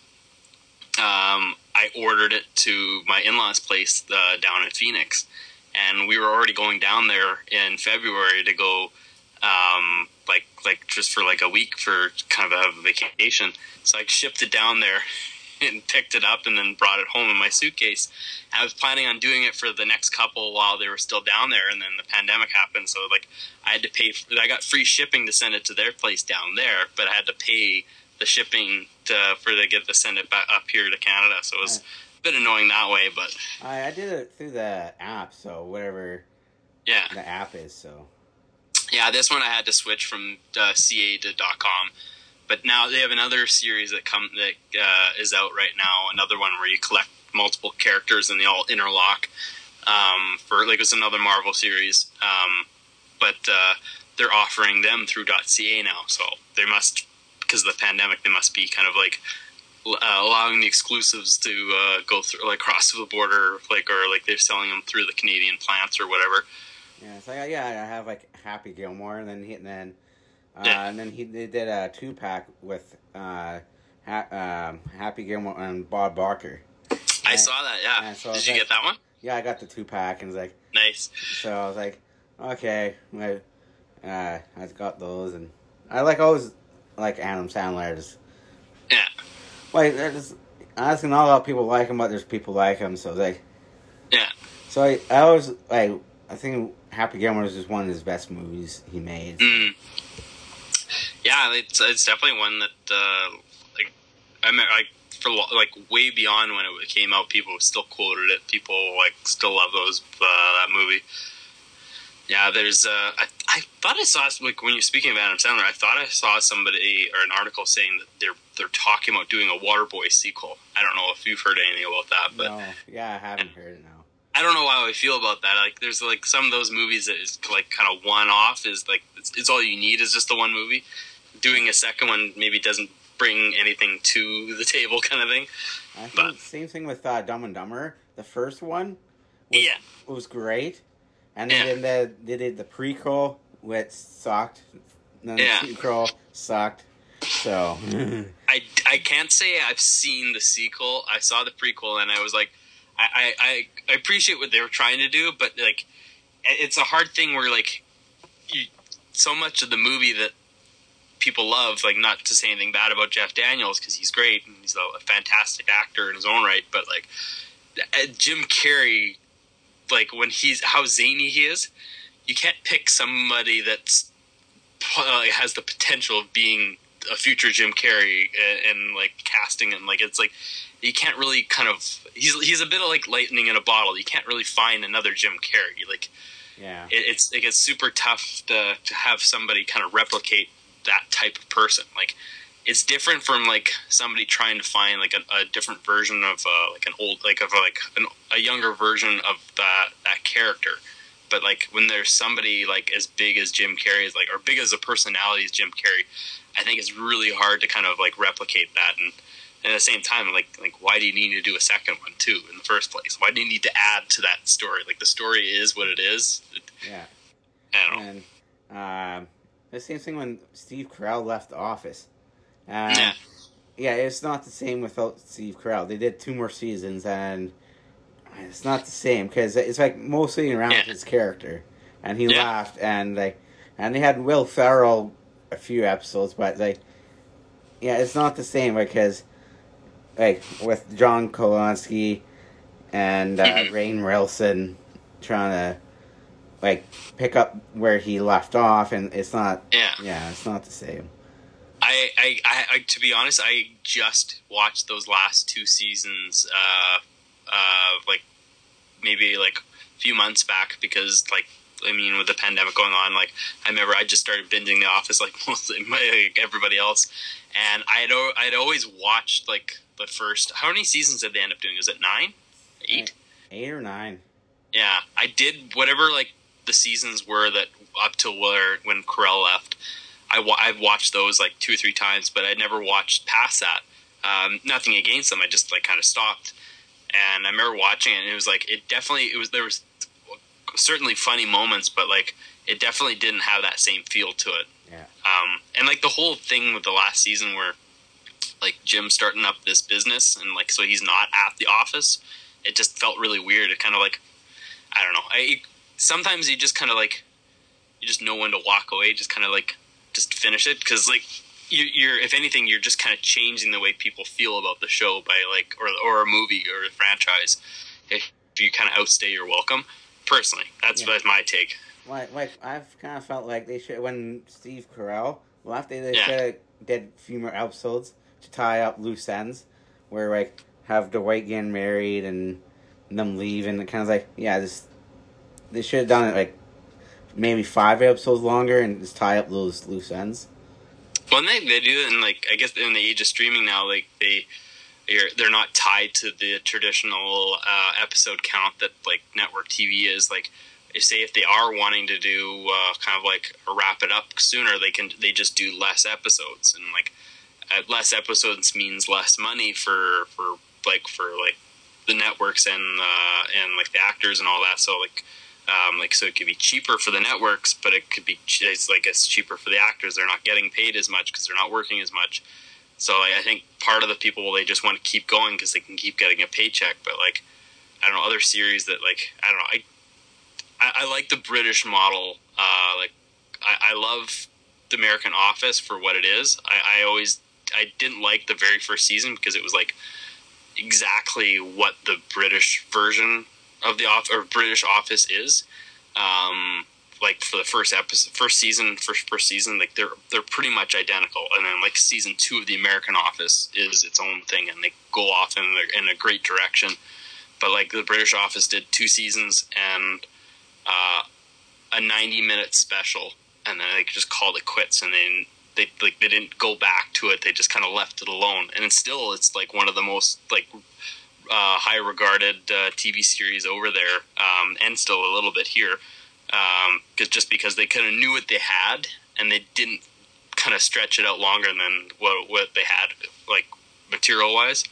Um, I ordered it to my in-laws' place uh, down in Phoenix, and we were already going down there in February to go, um, like like just for like a week for kind of a vacation. So I shipped it down there (laughs) and picked it up and then brought it home in my suitcase. I was planning on doing it for the next couple while they were still down there, and then the pandemic happened. So like I had to pay. I got free shipping to send it to their place down there, but I had to pay the shipping to, for they get to send it back up here to Canada. So it was a bit annoying that way, but I, I did it through the app, so whatever yeah, the app is. So yeah, this one I had to switch from uh, CA to .com. But now they have another series that come that uh, is out right now. Another one where you collect multiple characters and they all interlock. Um, for like it's another Marvel series, um, but uh, they're offering them through .ca now. So they must, because of the pandemic, they must be kind of like uh, allowing the exclusives to uh, go through like cross the border, like or like they're selling them through the Canadian plants or whatever. Yeah, so yeah, I have like Happy Gilmore, and then he, and then uh, and then he they did a two pack with uh, ha- um, Happy Gilmore and Bob Barker. I saw that. Yeah. So Did you that- get that one? Yeah, I got the two pack, and it's like Nice. so I was like, okay, I, uh, I got those, and I like always like Adam Sandler's. Yeah. Like there's honestly not a lot of people like him, but there's people like him, so they. Yeah. so I I always like I think Happy Gilmore is one of his best movies he made. Mm. Yeah, it's it's definitely one that uh, like I mean like for like way beyond when it came out, people still quoted it. People like still love those uh, that movie. Yeah, there's. Uh, I I thought I saw like when you're speaking of Adam Sandler, I thought I saw somebody or an article saying that they're they're talking about doing a Waterboy sequel. I don't know if you've heard anything about that, but no, yeah, I haven't heard it now. I don't know how I feel about that. Like, there's like some of those movies that is like kind of one off. Is like it's, it's all you need is just the one movie. Doing a second one maybe doesn't bring anything to the table, (laughs) kind of thing. I think But- same thing with uh, Dumb and Dumber. The first one was, Yeah. was great, and Yeah. then the, they did the prequel, which sucked. Then Yeah. the sequel sucked. So (laughs) I, I can't say I've seen the sequel. I saw the prequel and I was like, I, I, I, I appreciate what they were trying to do, but like, it's a hard thing where like, you, so much of the movie that people love, like not to say anything bad about Jeff Daniels because he's great and he's a, a fantastic actor in his own right, but like, Jim Carrey, like when he's how zany he is, you can't pick somebody that's uh, has the potential of being a future Jim Carrey and, and like casting him. Like it's like you can't really kind of he's he's a bit of like lightning in a bottle. You can't really find another Jim Carrey. Like yeah, it, it's it gets super tough to to have somebody kind of replicate that type of person. Like it's different from like somebody trying to find like a, a different version of uh, like an old like of like an, a younger version of that that character. But like when there's somebody like as big as Jim Carrey is like or big as a personality as Jim Carrey, I think it's really hard to kind of like replicate that and. And at the same time, like, like, why do you need to do a second one too in the first place? Why do you need to add to that story? Like, the story is what it is. yeah. I don't know. And um, the same thing when Steve Carell left the office. Um, Yeah. yeah, it's not the same without Steve Carell. They did two more seasons, and it's not the same because it's like mostly around Yeah. his character, and he Yeah. laughed, and like, and they had Will Ferrell a few episodes, but like, yeah, it's not the same because, like, with John Krasinski and uh. (laughs) Rainn Wilson trying to like pick up where he left off, and it's not. Yeah. Yeah, it's not the same. I, I, I, I, to be honest, I just watched those last two seasons, uh, uh, like maybe like a few months back because, like, I mean, with the pandemic going on, like, I remember I just started binging The Office like (laughs) mostly like everybody else, and I had I'd always watched like the first. How many seasons did they end up doing? Was it nine, eight? eight or nine. Yeah, I did whatever like the seasons were that up till where when Carell left. I I've watched those like two or three times, but I never watched past that. Um, nothing against them, I just like kind of stopped. And I remember watching it, and it was like it definitely it was there was certainly funny moments, but like it definitely didn't have that same feel to it. Yeah. Um, and like the whole thing with the last season where like Jim starting up this business and like so he's not at the office, it just felt really weird. It kind of like I don't know. I sometimes you just kind of like you just know when to walk away. Just kind of like just finish it because like you, you're if anything you're just kind of changing the way people feel about the show by like or or a movie or a franchise if you kind of outstay your welcome. Personally, that's Yeah. that's my take. Like, like I've kind of felt like they should when Steve Carell left, they, they Yeah. should have did a few more episodes to tie up loose ends, where like have Dwight getting married and them leave, and kind of like yeah, this they should have done it like maybe five episodes longer and just tie up those loose ends. Well, and they they do it, and like I guess in the age of streaming now, like they they're not tied to the traditional uh, episode count that like network TV is. Like, say if they are wanting to do uh, kind of like wrap it up sooner, they can they just do less episodes, and like less episodes means less money for for like for like the networks and uh, and like the actors and all that. So like. Um, like so, it could be cheaper for the networks, but it could be it's like it's cheaper for the actors. They're not getting paid as much because they're not working as much. So like, I think part of the people they just want to keep going because they can keep getting a paycheck. But like I don't know other series that like I don't know I I, I like the British model. Uh, like I, I love the American Office for what it is. I, I always I didn't like the very first season because it was like exactly what the British version of the off or British Office is. Um, like for the first episode, first season, first first season, like they're they're pretty much identical. And then like season two of the American Office is its own thing, and they go off in a, in a great direction. But like the British Office did two seasons and uh, a ninety minute special, and then they just called it quits, and then they like they didn't go back to it. They just kind of left it alone, and it's still it's like one of the most like uh, high regarded uh, TV series over there, um, and still a little bit here, because just because they kind of knew what they had and they didn't kind of stretch it out longer than what what they had like material wise.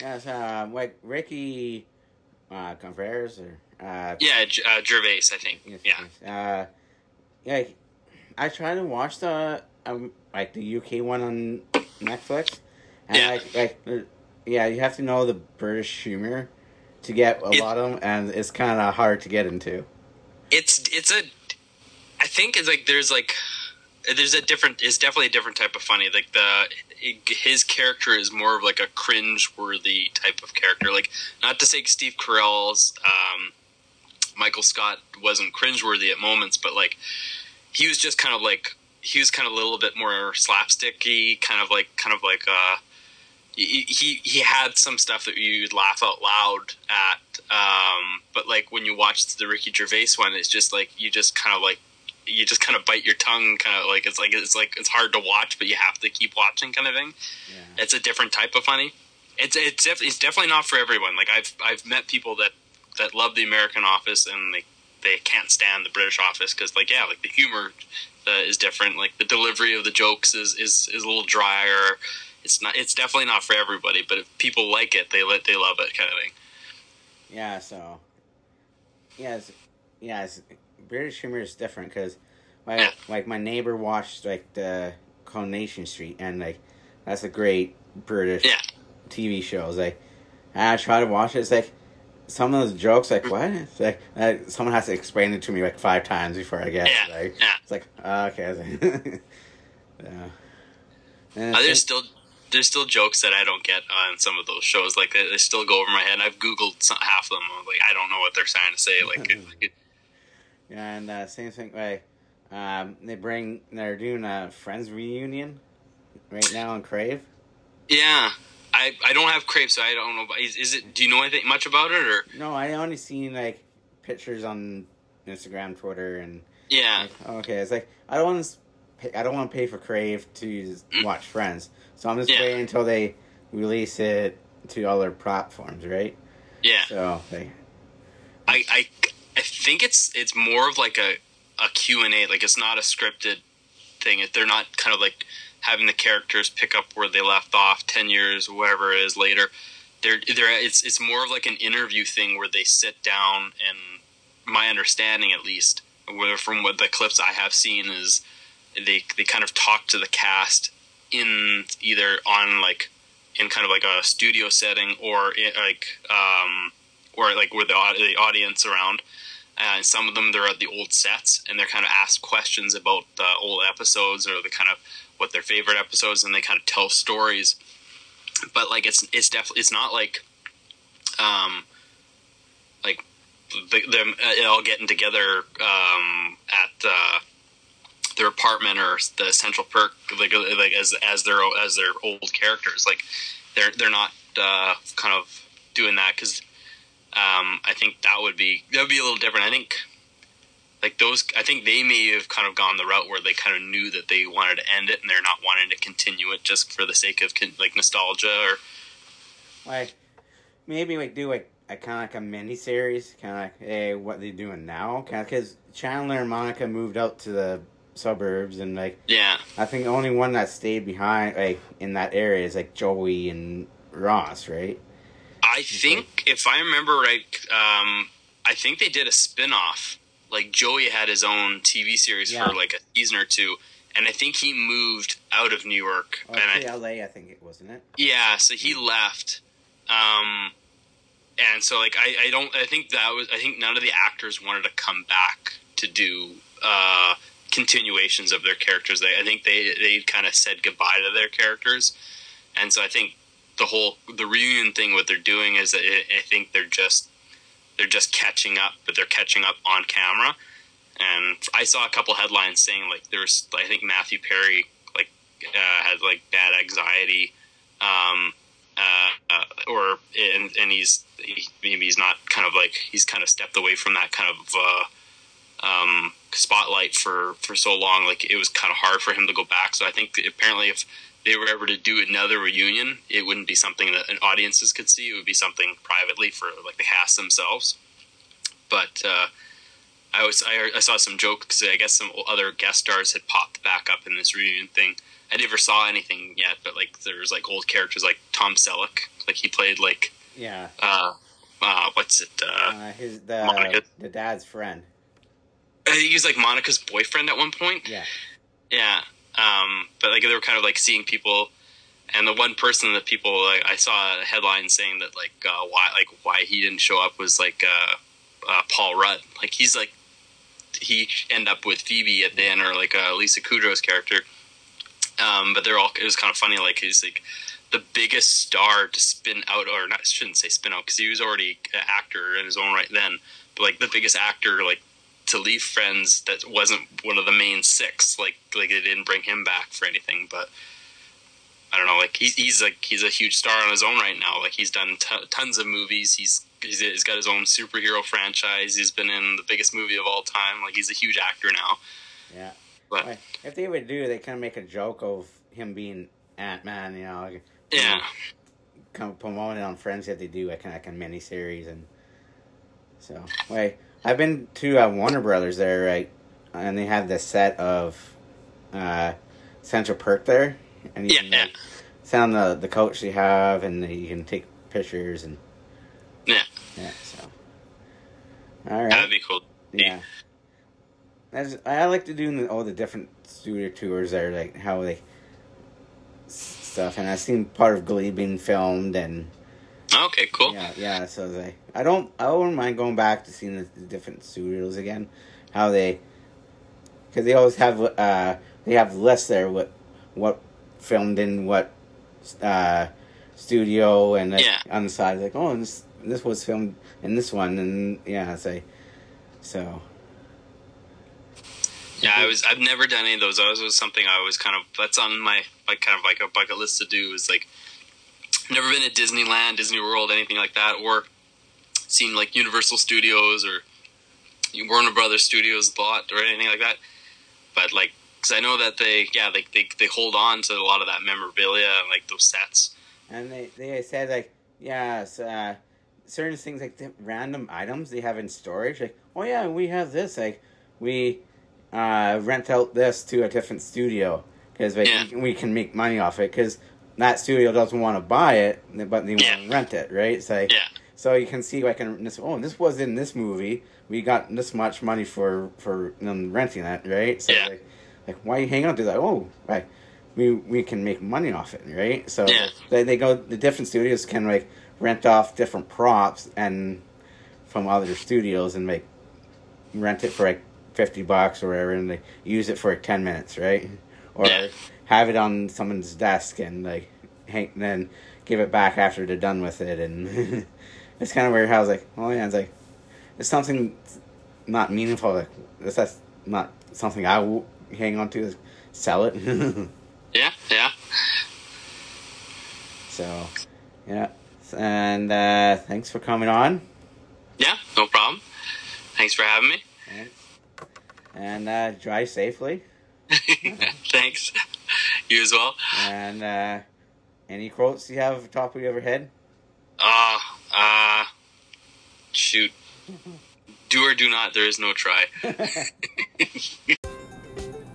Yes, uh, like Ricky uh, Converes or uh, Yeah, uh, Gervais, I think. Yes, Yeah, yes. Uh, yeah, I tried to watch the um, like the UK one on Netflix, and Yeah. like like uh, yeah, you have to know the British humor to get a It- lot of them, and it's kind of hard to get into. it's it's a. I think it's like there's like there's a different. It's definitely a different type of funny. Like the his character is more of like a cringe worthy type of character. Like not to say Steve Carell's um, Michael Scott wasn't cringe worthy at moments, but like he was just kind of like he was kind of a little bit more slapsticky, kind of like kind of like uh he he he had some stuff that you'd laugh out loud at, um, but like when you watch the Ricky Gervais one, it's just like you just kind of like you just kind of bite your tongue, kind of like it's like it's like it's hard to watch, but you have to keep watching, kind of thing. Yeah. It's a different type of funny. It's it's def- it's definitely not for everyone. Like I've I've met people that that love the American Office and they they can't stand the British Office because like yeah, like the humor uh, is different. Like the delivery of the jokes is is is a little drier. It's not. It's definitely not for everybody. But if people like it, they let they love it, kind of thing. Yeah, so yes, yes, British humor is different because like Yeah. like my neighbor watched like the Coronation Street, and like that's a great British Yeah. TV show. It's like I try to watch it. It's like some of those jokes, like what? It's like uh, someone has to explain it to me like five times before I get it. Yeah, Like, yeah. It's like uh, okay. Like, (laughs) yeah. And Uh, there's still there's still jokes that I don't get on some of those shows. Like they, they still go over my head. I've googled some, half of them. I'm like I don't know what they're trying to say. (laughs) Like it- Yeah, and uh, same thing. Like, um, they bring they're doing a Friends reunion right now on Crave. yeah. I, I don't have crepes, so I don't know. Is, is it? Do you know anything much about it, or No, I only seen like pictures on Instagram, Twitter, and yeah? like, okay, it's like I don't want to. Pay, I don't want to pay for Crave to mm. watch Friends, so I'm just Yeah. waiting until they release it to other platforms, right? Yeah. So, like, I, I I think it's it's more of like a a Q and A. Like it's not a scripted thing. They're not kind of like having the characters pick up where they left off ten years, whatever it is later. They're they're it's it's more of like an interview thing where they sit down and my understanding at least, from what the clips I have seen is they they kind of talk to the cast in either on like in kind of like a studio setting or in, like um or like with the, the audience around and some of them they're at the old sets and they're kind of asked questions about the old episodes or the kind of what their favorite episodes and they kind of tell stories but like it's it's definitely it's not like um like the, them uh, all getting together um at uh their apartment or the central perk like, like as as their as their old characters like they're they're not uh kind of doing that because um, I think that would be that would be a little different. I think like those, I think they may have kind of gone the route where they kind of knew that they wanted to end it, and they're not wanting to continue it just for the sake of like nostalgia or like maybe like do like a kind of like a mini series, kind of like hey, what they doing now? Kind of because Chandler and Monica moved out to the suburbs, and like yeah, I think the only one that stayed behind like in that area is like Joey and Ross, right? I think if I remember right, um, I think they did a spin-off. Like Joey had his own TV series Yeah. for like a season or two, and I think he moved out of New York. Oh, and to I, LA, I think it wasn't it. yeah, so he left. Um, and so like I, I don't I think that was I think none of the actors wanted to come back to do uh, continuations of their characters. They I think they they kind of said goodbye to their characters, and so I think the whole the reunion thing what they're doing is I think they're just they're just catching up, but they're catching up on camera. And I saw a couple headlines saying like there's I think Matthew Perry like uh, had like bad anxiety, um, uh, uh, or and and he's he, maybe he's not kind of like he's kind of stepped away from that kind of uh, um, spotlight for for so long. Like it was kind of hard for him to go back. So I think apparently if they were ever to do another reunion, it wouldn't be something that an audiences could see. It would be something privately for like the cast themselves. But uh, I was I, I saw some jokes. I guess some other guest stars had popped back up in this reunion thing. I never saw anything yet, but like there was like old characters like Tom Selleck, like he played like Yeah, uh, uh what's it? Uh, uh, his the Monica. the dad's friend. He was like Monica's boyfriend at one point. Yeah, Yeah. Um, but like they were kind of like seeing people, and the one person that people like I saw a headline saying that like uh, why like why he didn't show up was like uh, uh, Paul Rudd. Like he's like he end up with Phoebe at the end or like uh, Lisa Kudrow's character. Um, but they're all it was kind of funny. Like he's like the biggest star to spin out or not shouldn't say spin out because he was already an actor in his own right then. But like the biggest actor like to leave Friends that wasn't one of the main six. Like like they didn't bring him back for anything, but. I don't know. Like he's he's like he's a huge star on his own right now. Like he's done t- tons of movies. He's, he's he's got his own superhero franchise. He's been in the biggest movie of all time. Like he's a huge actor now. yeah. But if they would do, they kind of make a joke of him being Ant Man. You know, like, yeah, kind of promote it on Friends if they do like kind of like a mini series and so wait I've been to uh, Warner Brothers there right and they have the set of uh, Central Perk there and you yeah, can yeah, like, sit on the the coach they have and you can take pictures and yeah. yeah so all right That'd be cool. yeah. That's, I like to do the, all the different studio tours there, like how they stuff, and I've seen part of Glee being filmed, and Okay, cool. yeah, yeah. So they, I don't, I wouldn't mind going back to seeing the, the different studios again, how they, because they always have, uh, they have lists there what, what filmed in what, uh, studio, and Yeah. on the side like oh this this was filmed in this one, and yeah, like, so. Yeah, I was. I've never done any of those. That was something I was kind of. That's on my like kind of like a bucket list to do. Is like never been to Disneyland, Disney World, anything like that, or seen like Universal Studios or Warner Brothers Studios a lot or anything like that. But like, because I know that they, yeah, they, they they hold on to a lot of that memorabilia, and like those sets. And they, they said like, yes, uh, certain things like the random items they have in storage. Like, oh yeah, we have this. Like, we uh, rent out this to a different studio because like, Yeah. we, we can make money off it because that studio doesn't want to buy it, but they want to rent it, right? It's like, Yeah. so you can see like in this. Oh, this was in this movie. We got this much money for for them renting that, right? So Yeah. like, like why you hang on to that? Oh, right. We we can make money off it, right? So Yeah. they they go. The different studios can like rent off different props and from other studios and make rent it for like fifty bucks or whatever, and they use it for like ten minutes, right? Or Yeah. Have it on someone's desk and like hang, then give it back after they're done with it, and (laughs) it's kind of weird. How I was like, oh yeah, it's like it's something not meaningful. Like that's, that's not something I will hang on to. Sell it. (laughs) Yeah, yeah. so yeah, and uh, thanks for coming on. Yeah, no problem. Thanks for having me. And uh, drive safely. (laughs) Thanks. You as well. And uh, any quotes you have top of your head? Uh, uh, shoot. (laughs) Do or do not, there is no try. (laughs) (laughs)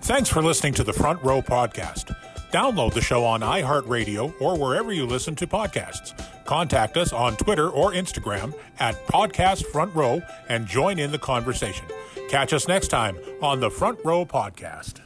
Thanks for listening to the Front Row Podcast. Download the show on iHeartRadio or wherever you listen to podcasts. Contact us on Twitter or Instagram at Podcast Front Row and join in the conversation. Catch us next time on the Front Row Podcast.